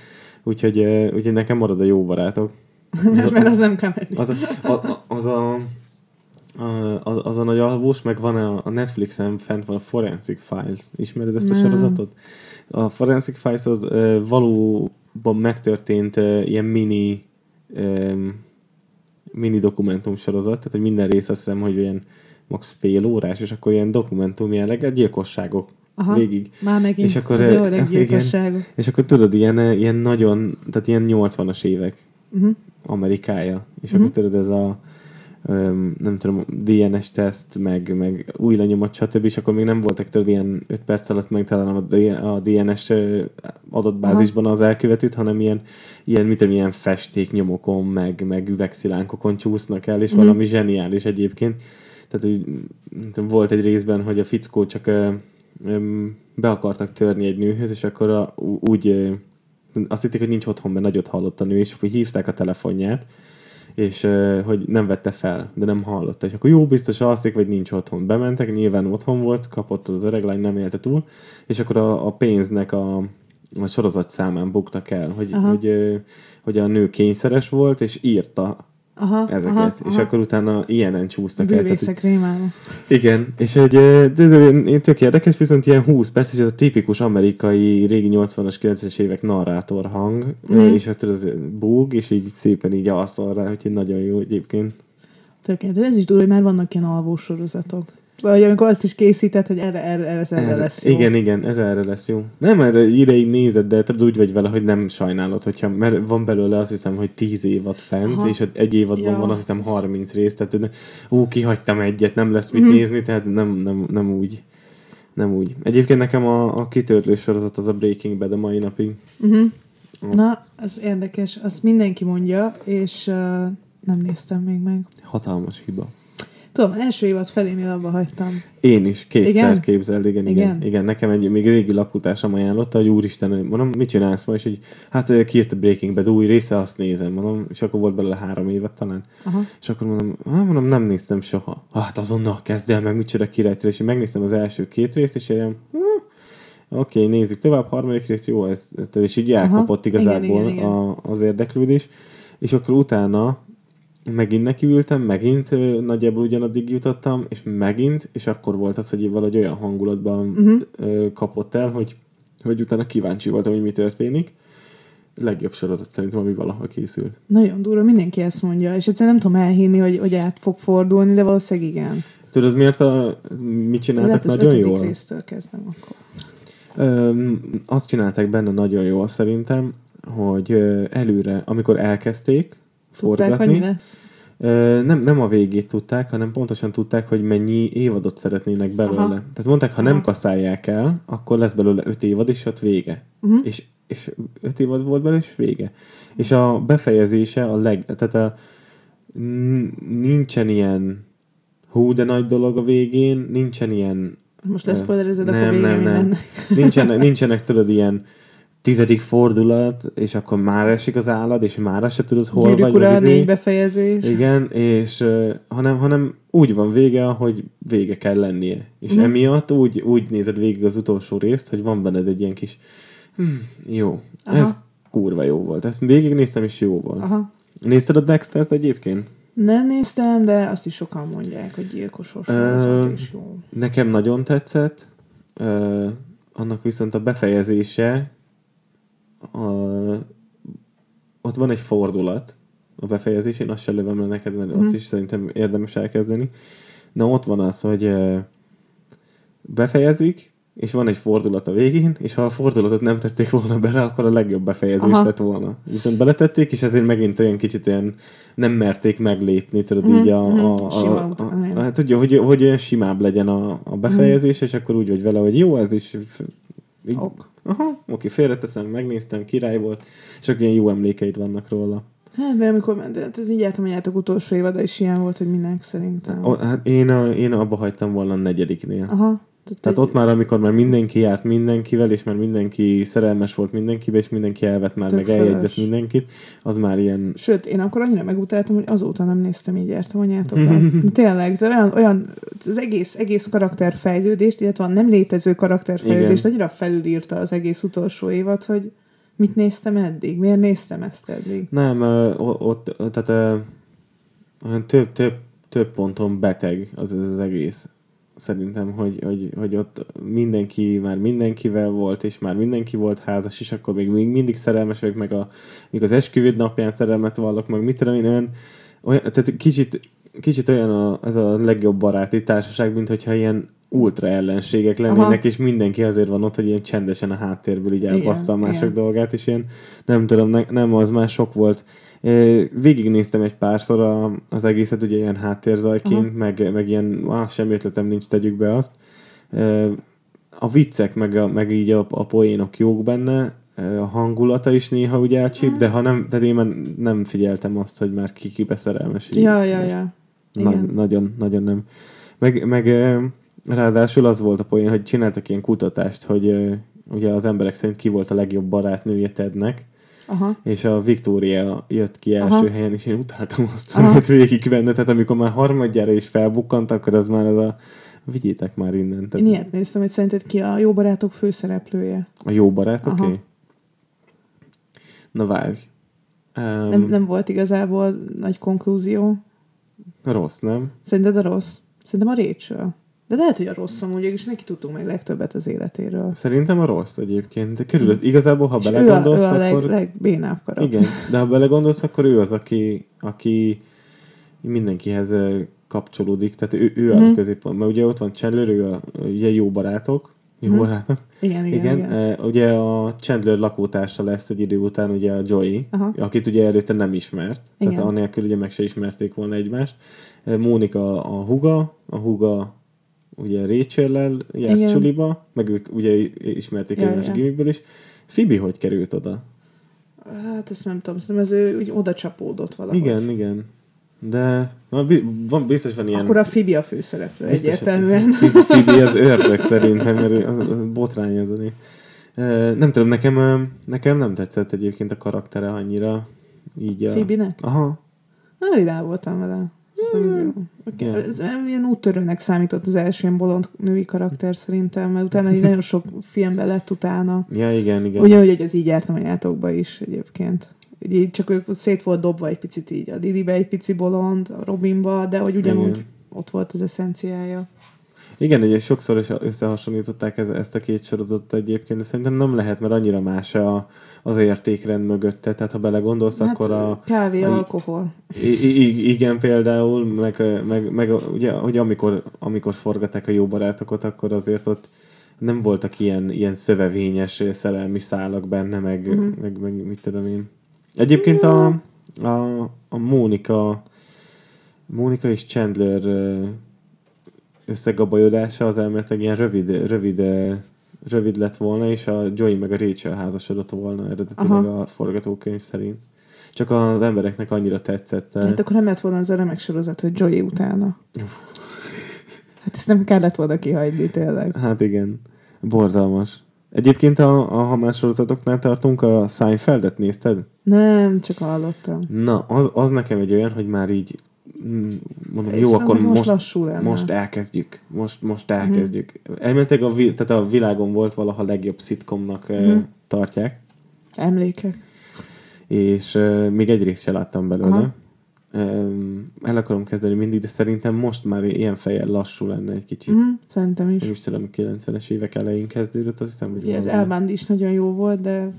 úgyhogy, úgyhogy nekem marad a jó barátok. mert, mert az nem comedy. Az a, a, az a- az, az a nagy alvós, meg van a, a Netflixen fent van a Forensic Files. Ismered ezt a Nem. sorozatot? A Forensic Files az ö, valóban megtörtént ö, ilyen mini ö, mini dokumentum sorozat, tehát hogy minden rész azt hiszem, hogy ilyen max fél órás, és akkor ilyen dokumentum jelleggel gyilkosságok Aha, végig. már megint És akkor, jó igen. És akkor tudod, ilyen, ilyen nagyon, tehát ilyen 80-as évek Uh-huh. Amerikája. És Mhm. akkor tudod, ez a nem tudom, DNS teszt, meg, meg új lenyomat, stb. És akkor még nem voltak tudod ilyen 5 perc alatt megtalálom a, DNS adatbázisban az elkövetőt, hanem ilyen, ilyen, mit tudom, ilyen festéknyomokon, meg, meg üvegszilánkokon csúsznak el, és Mhm. valami zseniális egyébként. Tehát úgy, tudom, volt egy részben, hogy a fickó csak ö, be akartak törni egy nőhöz, és akkor a, úgy ö, azt hitték, hogy nincs otthon, mert nagyot hallott a nő, és hívták a telefonját, és hogy nem vette fel, de nem hallotta. És akkor jó, biztos alszik, vagy nincs otthon. Bementek, nyilván otthon volt, kapott az öreg lány, nem élte túl, és akkor a, a pénznek a, a sorozat számán buktak el, hogy, Aha. hogy, hogy a nő kényszeres volt, és írta Aha, ezeket, aha, és aha. akkor utána ilyenen csúsztak el. Tehát, igen, és hogy ö, de, de, tök érdekes, viszont ilyen 20 perc, és ez a tipikus amerikai régi 80-as, 90-es évek narrátor hang, mm. és hát tudod, búg, és így szépen így alszol rá, úgyhogy nagyon jó egyébként. Tökéletes. Ez is durva, hogy már vannak ilyen alvó sorozatok. Hogy amikor azt is készített, hogy erre, erre, erre, erre lesz jó. Igen, igen, ez erre lesz jó. Nem erre ideig nézed, de tudod úgy vagy vele, hogy nem sajnálod, hogyha, mert van belőle azt hiszem, hogy 10 évad fent, Aha. és egy évadban Ja. van azt hiszem 30 rész, tehát ú, kihagytam egyet, nem lesz mit Mhm. nézni, tehát nem, nem, nem úgy. Nem úgy. Egyébként nekem a, a kitörlő sorozat az a Breaking Bad a mai napig. Uh-huh. Na, az érdekes. Azt mindenki mondja, és uh, nem néztem még meg. hatalmas hiba. Tudom, első évad felénél abba hagytam. Én is, kétszer Igen? képzeld, igen, igen, Igen? igen. Igen, nekem egy még régi lakótársam ajánlotta, hogy úristen, mondom, mit csinálsz ma? És hogy hát kijött a Breaking Bad új része, azt nézem, mondom, és akkor volt belőle három évet talán. Aha. És akkor mondom, hát mondom, nem néztem soha. Hát azonnal kezd el meg, micsoda királytól, és megnéztem az első két részt, és ilyen, hm, oké, okay, nézzük tovább, harmadik rész, jó, ez, és így elkapott igen, igazából igen, igen. A, az érdeklődés. És akkor utána megint nekiültem, megint ö, nagyjából ugyanaddig jutottam, és megint, és akkor volt az, hogy valahogy olyan hangulatban Mhm. ö, kapott el, hogy, hogy utána kíváncsi voltam, hogy mi történik. Legjobb sorozat szerintem, ami valaha készült. Nagyon durva, mindenki ezt mondja, és egyszerűen nem tudom elhinni, hogy, hogy át fog fordulni, de valószínűleg igen. Tudod miért a, mit csináltak Lehet nagyon jól? résztől kezdem akkor. Öm, azt csinálták benne nagyon jól szerintem, hogy ö, előre, amikor elkezdték Tudták, hogy mi lesz? nem, nem a végét tudták, hanem pontosan tudták, hogy mennyi évadot szeretnének belőle. Aha. Tehát mondták, ha nem Aha. kaszálják el, akkor lesz belőle öt évad, és ott vége. Uh-huh. És, és öt évad volt belőle, és vége. És a befejezése a leg... Tehát a, nincsen ilyen hú, de nagy dolog a végén, nincsen ilyen Most lesz spoilerezed, nem, akkor nem, nem. mindennek. nincsenek, nincsenek, tudod, ilyen tizedik fordulat, és akkor már esik az állad, és már se tudod, hol Gyűrűk vagy. meg izé. négy befejezés. Igen, és uh, hanem, hanem úgy van vége, ahogy vége kell lennie. És Mhm. emiatt úgy, úgy nézed végig az utolsó részt, hogy van benned egy ilyen kis hm, jó, Aha. ez kurva jó volt. Ezt végignéztem, és jó volt. Aha. Nézted a Dextert egyébként? Nem néztem, de azt is sokan mondják, hogy gyilkosos sorozat és jó. Nekem nagyon tetszett, uh, annak viszont a befejezése, uh, ott van egy fordulat a befejezésén, azt se lövöm le neked, mert Mhm. azt is szerintem érdemes elkezdeni. Na ott van az, hogy befejezik, és van egy fordulat a végén, és ha a fordulatot nem tették volna bele, akkor a legjobb befejezés Aha. lett volna. Viszont beletették, és ezért megint olyan kicsit olyan nem merték meglépni, tudod, Mhm, így a, mhm. a, a, Sima a, után, igen. a, hát tudja, hogy, hogy olyan simább legyen a, a befejezés, és akkor úgy vagy vele, hogy jó, ez is így, Ok. Aha, oké, félreteszem, megnéztem, király volt, és akkor ilyen jó emlékeid vannak róla. Hát, mert amikor ment, hát ez így jártam, hogy játok utolsó évada is ilyen volt, hogy mindenki szerintem. O, hát én, a, én abba hagytam volna a negyediknél. Aha. Tehát ott már, amikor már mindenki járt mindenkivel, és már mindenki szerelmes volt mindenkibe, és mindenki elvett már, meg eljegyzett fölös. mindenkit, az már ilyen... Sőt, én akkor annyira megutáltam, hogy azóta nem néztem így jártam anyátokat. Tényleg, de olyan, olyan, az egész, egész karakterfejlődést, illetve a nem létező karakterfejlődést Igen. annyira felülírta az egész utolsó évad, hogy mit néztem eddig? Miért néztem ezt eddig? Nem, ott, tehát több, több, több ponton beteg az, az egész. Szerintem, hogy, hogy, hogy ott mindenki már mindenkivel volt, és már mindenki volt házas, és akkor még, még mindig szerelmes vagyok, meg a, még az esküvőd napján szerelmet vallok, meg mit tudom én, olyan, olyan tehát kicsit, kicsit olyan a, ez a legjobb baráti társaság, mint hogyha ilyen ultra ellenségek lennének, Aha. és mindenki azért van ott, hogy ilyen csendesen a háttérből így elbassza a mások igen. dolgát, és ilyen nem tudom, ne, nem, az már sok volt. Végignéztem egy párszor a, az egészet, ugye ilyen háttérzajként, meg, meg ilyen, ah, semmi ötletem nincs, tegyük be azt. A viccek, meg, a, meg így a, a poénok jók benne, a hangulata is néha ugye elcsíp, de ha nem, tehát én már nem figyeltem azt, hogy már ki kibe szerelmes. Ja, ja, ja. Na, nagyon, nagyon nem. Meg, meg ráadásul az volt a poén, hogy csináltak ilyen kutatást, hogy ugye az emberek szerint ki volt a legjobb barátnője Tednek, Aha. és a Victoria jött ki első Aha. helyen, és én utáltam azt, amit végig benne, tehát amikor már harmadjára is felbukkant, akkor az már az a vigyétek már innen. Tehát... Én ilyet néztem, hogy szerinted ki a jó barátok főszereplője. A jó barátok? Oké. Okay. Na várj. Um, nem, nem volt igazából nagy konklúzió. Rossz, nem? Szerinted a rossz? Szerintem a Rachel. De lehet, hogy a rossz amúgy, és neki tudtunk meg legtöbbet az életéről. Szerintem a rossz egyébként. Körül, igazából, ha belegondolsz, ő a, ő a akkor... leg, legbénább karakter. Igen, de ha belegondolsz, akkor ő az, aki, aki mindenkihez kapcsolódik, tehát ő, ő mm. a középpont. Mert ugye ott van Chandler, ő a, ugye jó barátok, jó hmm. barátok. Igen, igen, igen. igen. Uh, ugye a Chandler lakótársa lesz egy idő után ugye a Joey, Aha. akit ugye előtte nem ismert. Igen. Tehát annélkül ugye meg se ismerték volna egymást. Mónika a huga, a huga ugye Rachel-lel járt csuliba, meg ők ugye ismerték ja, egymást gimiből is. Fibi hogy került oda? Hát ezt nem tudom, szerintem ez ő úgy oda csapódott valahogy. Igen, igen. De van, biztos van ilyen... Akkor a Fibi a főszereplő biztos, egyértelműen. Fibi az ördög szerintem, mert az, az botrány az Nem tudom, nekem, nekem nem tetszett egyébként a karaktere annyira. Így a... Fibinek? Aha. Nem rá voltam vele. Hmm. Okay. Ez ilyen úttörőnek számított az első ilyen bolond női karakter szerintem, mert utána így nagyon sok filmben lett utána. Ja, igen, igen. Ugyanúgy, hogy ez így jártam a játékokba is egyébként így csak ők szét volt dobva egy picit így, a Didibe egy pici bolond, a Robinba, de hogy ugyanúgy Igen. ott volt az eszenciája. Igen, ugye sokszor is összehasonlították ez, ezt a két sorozatot egyébként, de szerintem nem lehet, mert annyira más a, az értékrend mögötte, tehát ha belegondolsz, hát, akkor a... Kávé, a, alkohol. I, igen, például, meg, meg, meg ugye, hogy amikor, amikor forgatták a jó barátokat, akkor azért ott nem voltak ilyen, ilyen szövevényes szerelmi szálak benne, meg, uh-huh. meg, meg mit tudom én. Egyébként a, a, a Mónika Mónika és Chandler összegabajodása az elméletileg ilyen rövid, rövid, rövid lett volna, és a Joey meg a Rachel házasodott volna eredetileg Aha. a forgatókönyv szerint. Csak az embereknek annyira tetszett. Hát akkor nem lett volna az a remek sorozat, hogy Joey utána. hát ezt nem kellett volna kihagyni tényleg. Hát igen. Borzalmas. Egyébként a, a ha más sorozatoknál tartunk, a Seinfeldet nézted? Nem, csak hallottam. Na, az, az nekem egy olyan, hogy már így mondom, Ez jó, akkor most, most, most elkezdjük. Most, most mhm. elkezdjük. Uh-huh. Elméletileg a, tehát a világon volt valaha legjobb szitkomnak uh-huh. tartják. Emlékek. És uh, még egy részt se láttam belőle. Aha el akarom kezdeni mindig, de szerintem most már ilyen fejjel lassú lenne egy kicsit. Mm, szerintem is. Nem is tudom, 90-es évek elején kezdődött, azt hiszem, hogy Igen, az Elband is nagyon jó volt, de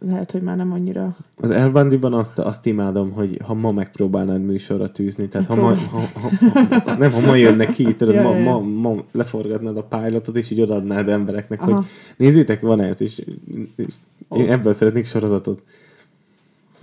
lehet, hogy már nem annyira. Az Elbandiban azt, azt imádom, hogy ha ma megpróbálnád műsorra tűzni, tehát ha ma, ha, ha, ha, nem, ha ma jönne ki, tudod, ja, ma, ma, ma leforgatnád a pilotot, és így odaadnád embereknek, Aha. hogy nézzétek, van ez, és, és én oh. ebből szeretnék sorozatot.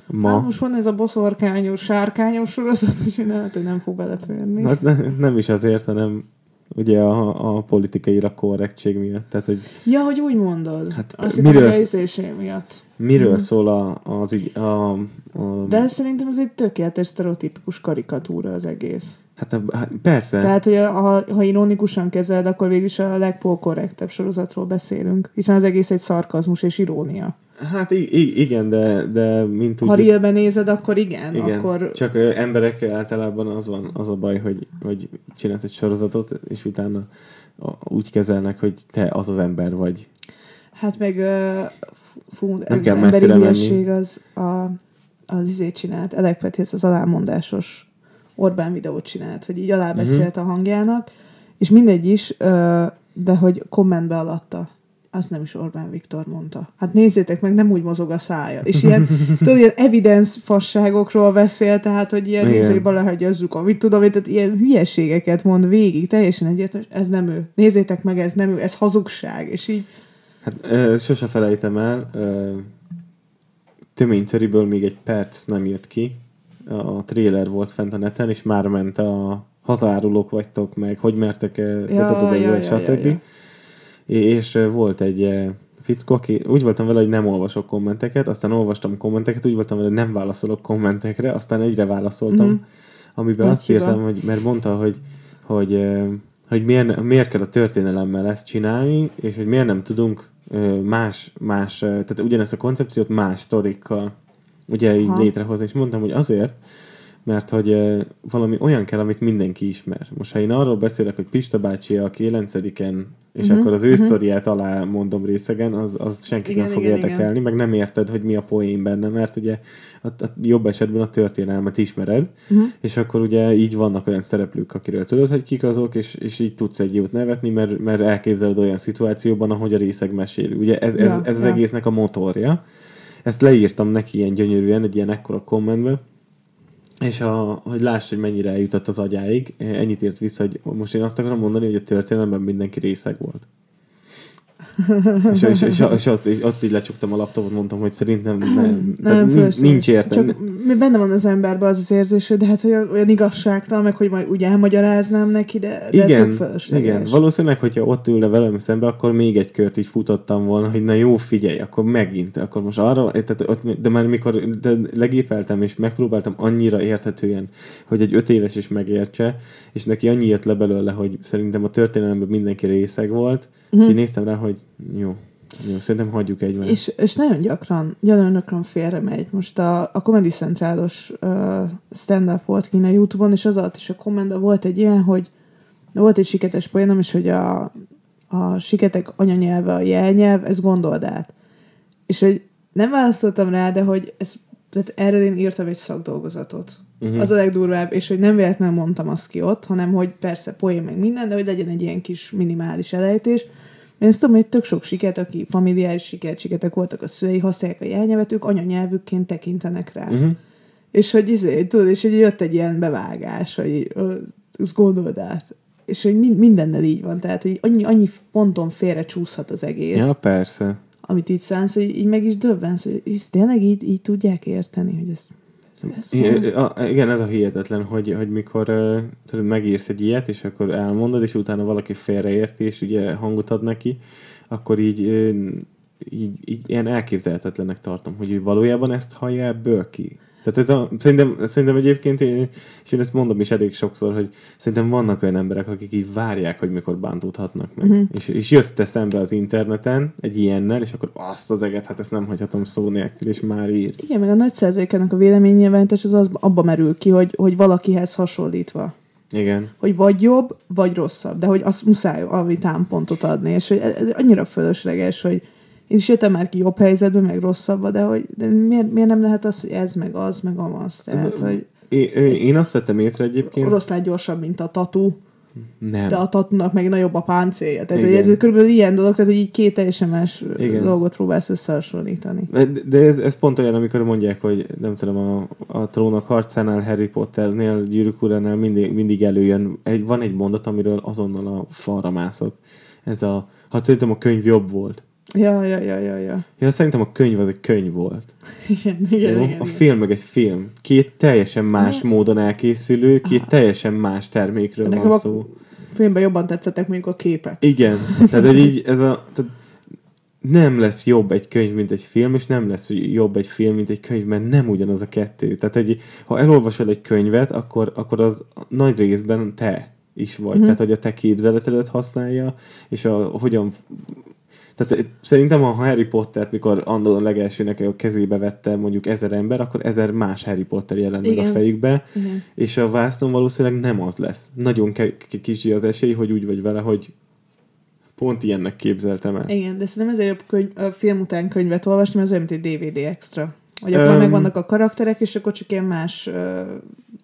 Ma. Hát most van ez a boszorkányos, sárkányos sorozat, úgyhogy lehet, hogy nem fog beleférni. Hát ne, nem is azért, hanem ugye a, a politikai korrektség miatt. Tehát, hogy, ja, hogy úgy mondod. Hát, Azt miről, hittem, miatt. Miről hmm. szól a, az így, a, a... De szerintem ez egy tökéletes sztereotipikus karikatúra az egész. Hát, hát persze. Tehát, hogy a, ha, ha ironikusan kezeled, akkor végülis a legpolkorrektebb sorozatról beszélünk, hiszen az egész egy szarkazmus és irónia. Hát igen, de, de mint úgy... Ha realben nézed, akkor igen. igen. Akkor... Csak emberekkel általában az van, az a baj, hogy, hogy csinálsz egy sorozatot, és utána úgy kezelnek, hogy te az az ember vagy. Hát meg fú, Nem kell az emberi hülyeség az a, az izét csinált, Elek Petész az alámondásos Orbán videót csinált, hogy így alábeszélt uh-huh. a hangjának, és mindegy is, de hogy kommentbe alatta az nem is Orbán Viktor mondta. Hát nézzétek meg, nem úgy mozog a szája. És ilyen, tudod, ilyen evidence fasságokról beszél, tehát, hogy ilyen nézzék belehagyazzuk, amit tudom, én, tehát ilyen hülyeségeket mond végig, teljesen egyértelmű, ez nem ő. Nézzétek meg, ez nem ő, ez hazugság. És így, Hát ö, sose felejtem el, ö, Töményceriből még egy perc nem jött ki. A trailer volt fent a neten, és már ment a hazárulók vagytok meg, hogy mertek Ja, ja, ja, ja, stb. ja. És volt egy fickó, aki úgy voltam vele, hogy nem olvasok kommenteket, aztán olvastam kommenteket, úgy voltam vele, hogy nem válaszolok kommentekre, aztán egyre válaszoltam, Mhm. mm-hmm. amiben azt Nagy hiba. írtam, hogy, mert mondta, hogy, hogy, hogy miért, miért kell a történelemmel ezt csinálni, és hogy miért nem tudunk más, más, tehát ugyanezt a koncepciót más sztorikkal ugye így Aha. létrehozni, és mondtam, hogy azért, mert hogy valami olyan kell, amit mindenki ismer. Most ha én arról beszélek, hogy Pista bácsi a 9-en, és Mhm, akkor az ő mhm. sztoriát alá mondom részegen, az, az senkit Igen, nem fog igen, érdekelni, meg nem érted, hogy mi a poén benne, mert ugye a, a jobb esetben a történelmet ismered, Mhm. és akkor ugye így vannak olyan szereplők, akiről tudod, hogy kik azok, és, és így tudsz egy jót nevetni, mert, mert elképzeled olyan szituációban, ahogy a részeg mesél. Ugye ez, ez, Ja, ez az ja. egésznek a motorja. Ezt leírtam neki ilyen gyönyörűen, egy ilyen ekkora kommentbe, és a, hogy láss, hogy mennyire eljutott az agyáig, ennyit írt vissza, hogy most én azt akarom mondani, hogy a történelemben mindenki részeg volt. És, és, és, és, ott, és ott így lecsuktam a laptopot, mondtam, hogy szerintem nem, nem, nincs, nincs értelme. Csak mi- benne van az emberben az az érzés, hogy de hát olyan, olyan igazságtalan, meg hogy majd úgy elmagyaráznám neki, de, de igen, igen, valószínűleg, hogyha ott ülne velem szembe, akkor még egy kört így futottam volna, hogy na jó, figyelj, akkor megint, akkor most arra, tehát ott, de már mikor de legépeltem és megpróbáltam annyira érthetően, hogy egy öt éves is megértse, és neki annyi jött le belőle, hogy szerintem a történelemben mindenki részeg volt, uh-huh. és így néztem rá, hogy jó, jó, szerintem hagyjuk egymást. És, és nagyon gyakran, nagyon gyakran félre megy. Most a, a Comedy Centrálos uh, stand-up volt kint a Youtube-on, és az alatt is a kommentben volt egy ilyen, hogy volt egy siketes poénom is, hogy a, a siketek anyanyelve a jelnyelv, ezt gondold át. És hogy nem válaszoltam rá, de hogy ez, tehát erről én írtam egy szakdolgozatot. Uh-huh. Az a legdurvább, és hogy nem véletlenül mondtam azt ki ott, hanem hogy persze poén meg minden, de hogy legyen egy ilyen kis minimális elejtés. Én azt tudom, hogy tök sok siket, aki familiáris siket, siketek voltak a szülei, használják a jelnyelvet, ők anyanyelvükként tekintenek rá. Uh-huh. És hogy izé, tudod, és hogy jött egy ilyen bevágás, hogy ezt gondold át. És hogy min- mindennel így van, tehát hogy annyi, annyi ponton félre csúszhat az egész, Ja, persze. amit így szánsz, hogy így meg is döbbensz, hogy ezt tényleg így, így tudják érteni, hogy ez, ez, ez van. I- a- Igen, ez a hihetetlen, hogy, hogy mikor uh, tudod, megírsz egy ilyet, és akkor elmondod, és utána valaki félreérti, és ugye hangot ad neki, akkor így, így, így ilyen elképzelhetetlenek tartom, hogy ő valójában ezt hallja ebből ki. Tehát ez a, szerintem, szerintem egyébként, én, és én ezt mondom is elég sokszor, hogy szerintem vannak olyan emberek, akik így várják, hogy mikor bántódhatnak meg. Uh-huh. És, és jössz te szembe az interneten egy ilyennel, és akkor azt az eget, hát ezt nem hagyhatom szó nélkül, és már ír. Igen, meg a nagy százalékának a véleménynyilvánítás az, az abba merül ki, hogy, hogy valakihez hasonlítva. Igen. Hogy vagy jobb, vagy rosszabb, de hogy azt muszáj valami támpontot adni, és hogy ez annyira fölösleges, hogy én is jöttem már ki jobb helyzetbe, meg rosszabbba, de hogy de miért, miért nem lehet az, hogy ez, meg az, meg amaz. Tehát, hogy Én, én azt vettem észre egyébként. oroszlán gyorsabb, mint a tatu, Nem. de a tatunak meg nagyobb a páncélja. Tehát Igen. ez körülbelül ilyen dolog, tehát hogy így két teljesen más Igen. dolgot próbálsz összehasonlítani. De, de ez, ez pont olyan, amikor mondják, hogy nem tudom, a, a trónok harcánál, Harry Potternél, Gyűrűk uránál mindig, mindig előjön. Egy, van egy mondat, amiről azonnal a falra mászok. Ez a, hát szerintem a könyv jobb volt. Ja, ja, ja, ja, ja. Ja, szerintem a könyv az egy könyv volt. Igen, igen, Jó? igen. a igen. film meg egy film. Két teljesen más Ne- módon elkészülő, két teljesen más termékről Nekem van a szó. filmben jobban tetszettek mondjuk a képek. Igen. Tehát, hogy így ez a... Tehát nem lesz jobb egy könyv, mint egy film, és nem lesz jobb egy film, mint egy könyv, mert nem ugyanaz a kettő. Tehát, egy, ha elolvasol egy könyvet, akkor, akkor az nagy részben te is vagy. Mhm. Tehát, hogy a te képzeletedet használja, és a, hogyan tehát szerintem ha Harry Potter, mikor annól a legelsőnek a kezébe vette mondjuk ezer ember, akkor ezer más Harry Potter jelent meg a fejükbe, Igen. és a vásznon valószínűleg nem az lesz. Nagyon kicsi az esély, hogy úgy vagy vele, hogy pont ilyennek képzeltem el. Igen, de szerintem ezért jobb könyv, a film után könyvet olvasni, az olyan, mint egy DVD extra. Hogy Öm. um, megvannak a karakterek, és akkor csak ilyen más uh,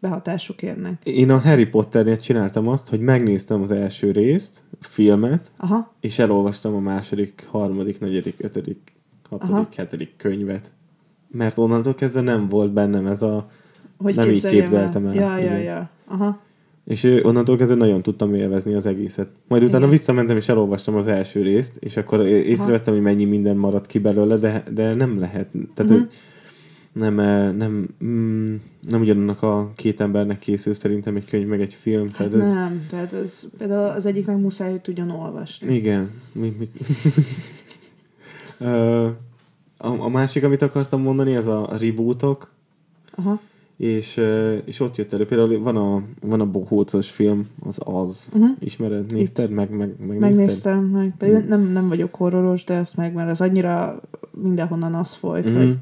behatások érnek. Én a Harry Potternél csináltam azt, hogy megnéztem az első részt, filmet, Aha, és elolvastam a második, harmadik, negyedik, ötödik, hatodik, Aha. hetedik könyvet. Mert onnantól kezdve nem volt bennem ez a... hogy Nem így képzeltem el, Ja, ja, igen. ja. Aha. És onnantól kezdve nagyon tudtam élvezni az egészet. Majd utána Igen. visszamentem és elolvastam az első részt, és akkor észrevettem, hogy mennyi minden maradt ki belőle, de, de nem lehet. Tehát, hogy nem, eh, nem, mm, nem ugyanannak a két embernek készül szerintem egy könyv meg egy film. Hát Tehát ez, nem, tehát ez, például az egyiknek muszáj, hogy tudjon olvasni. Igen. Mi, mi... A, a másik, amit akartam mondani, az a rebootok, Aha. és, és ott jött elő. Például van a, van a bohócos film, az Az. Uh-huh. Ismered? Nézted? Meg, meg, megnézted? Megnéztem, meg. Pedig nem, nem vagyok horroros, de ezt meg, mert az annyira mindenhonnan az folyt, Mhm. hogy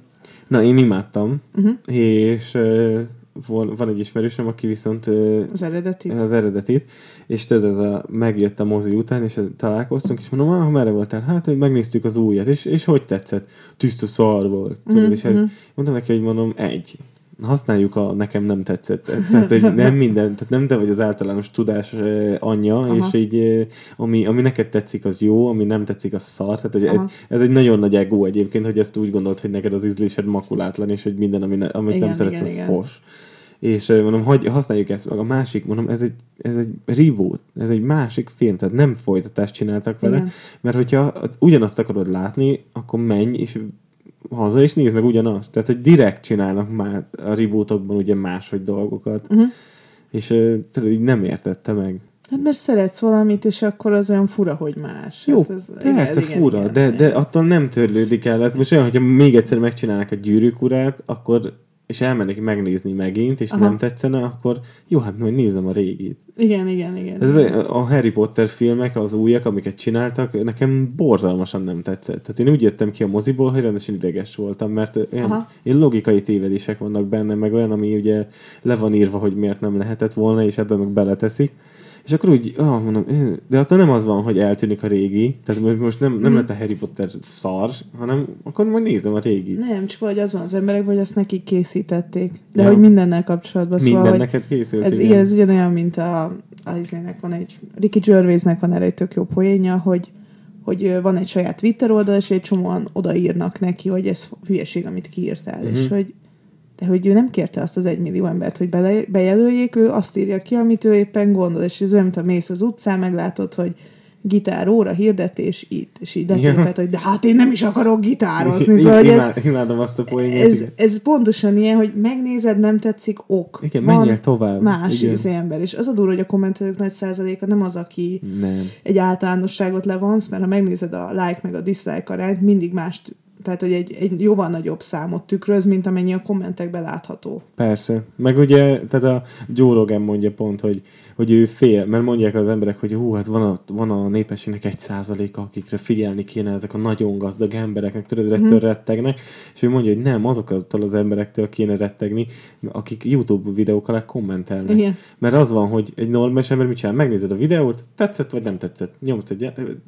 Na, én imádtam, uh-huh. és ö, van, egy ismerősöm, aki viszont ö, az eredeti. az eredetit, és tudod, ez a, megjött a mozi után, és találkoztunk, és mondom, ah, merre voltál? Hát, hogy megnéztük az újat, és, és hogy tetszett? Tiszta szar volt. Tudod, Mhm, és ez, mhm. mondtam neki, hogy mondom, egy. Használjuk a nekem nem tetszett. Tehát, hogy nem minden, tehát nem te vagy az általános tudás anyja, Aha. és így ami, ami neked tetszik, az jó, ami nem tetszik, az szar. Tehát, hogy Aha. egy, ez egy nagyon nagy ego egyébként, hogy ezt úgy gondolt, hogy neked az ízlésed makulátlan, és hogy minden, ami ne, amit Igen, nem szeretsz, igen, az igen. fos. És mondom, hogy használjuk ezt meg. A másik, mondom, ez egy, ez egy reboot, ez egy másik film, tehát nem folytatást csináltak vele, Igen. mert hogyha ugyanazt akarod látni, akkor menj, és haza, és nézd meg ugyanazt. Tehát, hogy direkt csinálnak már a rebootokban ugye máshogy dolgokat. Uh-huh. És tudod, így nem értette meg. Hát mert szeretsz valamit, és akkor az olyan fura, hogy más. Jó, hát ez, Persze, fura, de, de attól nem törlődik el. Ez most olyan, hogyha még egyszer megcsinálnak a gyűrűk urát, akkor és elmennék megnézni megint, és Aha. nem tetszene, akkor jó, hát majd nézem a régit. Igen, igen, igen. Ez a a Harry Potter filmek, az újak, amiket csináltak, nekem borzalmasan nem tetszett. Tehát én úgy jöttem ki a moziból, hogy rendesen ideges voltam, mert olyan, Aha. én logikai tévedések vannak benne, meg olyan, ami ugye le van írva, hogy miért nem lehetett volna, és ebben meg beleteszik. És akkor úgy, ah, mondom, de attól nem az van, hogy eltűnik a régi, tehát mo- most nem, nem Mhm. lett a Harry Potter szar, hanem akkor majd nézem a régi. Nem, csak hogy az van az emberek, hogy ezt nekik készítették. De Ja. hogy mindennel kapcsolatban. Minden Szóval, neked készült, ez, igen, ez ugyanolyan, mint a, a izének van egy, Ricky Gervaisnek van erre egy tök jó poénja, hogy hogy van egy saját Twitter oldal, és egy csomóan odaírnak neki, hogy ez hülyeség, amit kiírtál, uh-huh. és Mhm. hogy de hogy ő nem kérte azt az egymillió embert, hogy bele, bejelöljék, ő azt írja ki, amit ő éppen gondol, és ez olyan, a mész az utcán, meglátod, hogy gitár, óra, hirdetés itt, és így letéped, hogy de hát én nem is akarok gitározni, szóval hogy ez, Imád, imádom azt a poénját. ez, igen. ez pontosan ilyen, hogy megnézed, nem tetszik, ok. Igen, Van menjél tovább. Más Igen. izé ember. És az a durva, hogy a kommentelők nagy százaléka nem az, aki Nem. egy általánosságot levonsz, mert ha megnézed a like meg a dislike arányt, mindig más, t- tehát hogy egy, egy jóval nagyobb számot tükröz, mint amennyi a kommentekben látható. Persze. Meg ugye, tehát a Joe Rogan mondja pont, hogy, hogy ő fél, mert mondják az emberek, hogy hú, hát van a, van a népességnek egy százaléka, akikre figyelni kéne ezek a nagyon gazdag embereknek, tudod, Mhm. rettegnek, és ő mondja, hogy nem, azoktól az emberektől kéne rettegni, akik YouTube videók alá kommentelnek. Igen. Mert az van, hogy egy normális ember mit csinál? Megnézed a videót, tetszett vagy nem tetszett, nyomsz egy Igen,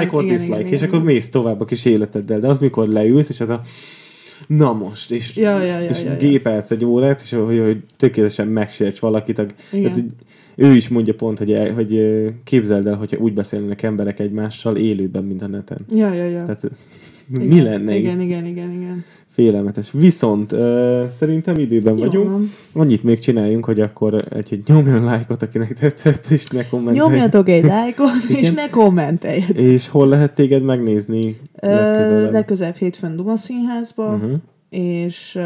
like dislike, és igen, akkor igen. mész tovább a kis életeddel. De az, mikor leülsz, és az a na most, és, Ja, ja, ja, és ja, ja. gépelsz egy órát, és hogy, hogy tökéletesen megsérts valakit. a-. Tehát, ő is mondja pont, hogy, el- hogy képzeld el, hogyha úgy beszélnek emberek egymással élőben, mint a neten. Ja, ja, ja. Tehát igen, mi lenne Igen, igen, igen, igen. Félelmetes. Viszont ö, szerintem időben Jó vagyunk. Annyit még csináljunk, hogy akkor egy, hogy nyomjon lájkot, akinek tetszett, és ne kommentelj. Nyomjatok egy lájkot, és ne kommenteljetek. És hol lehet téged megnézni Ö, legközelebb? Legközelebb hétfőn Duma Színházba, Uh-huh. és ö,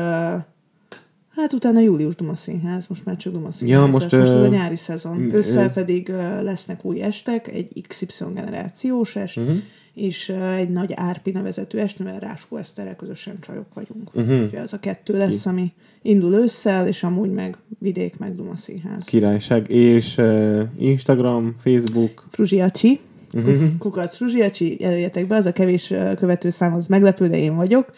hát utána július Duma Színház, most már csak Duma Színház. Ja, most, most ez a nyári szezon. Ősszel ez- pedig ö, lesznek új estek, egy XY generációs est, Uh-huh. És egy nagy Árpi nevezetű est, mivel Ráskó Eszterrel közösen csajok vagyunk. Uh-huh. Úgyhogy ez a kettő lesz, ami indul ősszel, és amúgy meg vidék, meg Duma Színház. Királyság. És uh, Instagram, Facebook. Fruzsiacsi, Uh-huh. kukac Fruzsiacsi, jelöljetek be, az a kevés ö, követőszám, az meglepő, de én vagyok,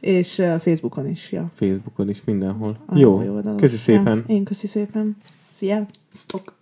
és ö, Facebookon is, ja. Facebookon is, mindenhol. A Jó, jó köszi szépen. Ja, én köszi szépen. Szia! Sztok!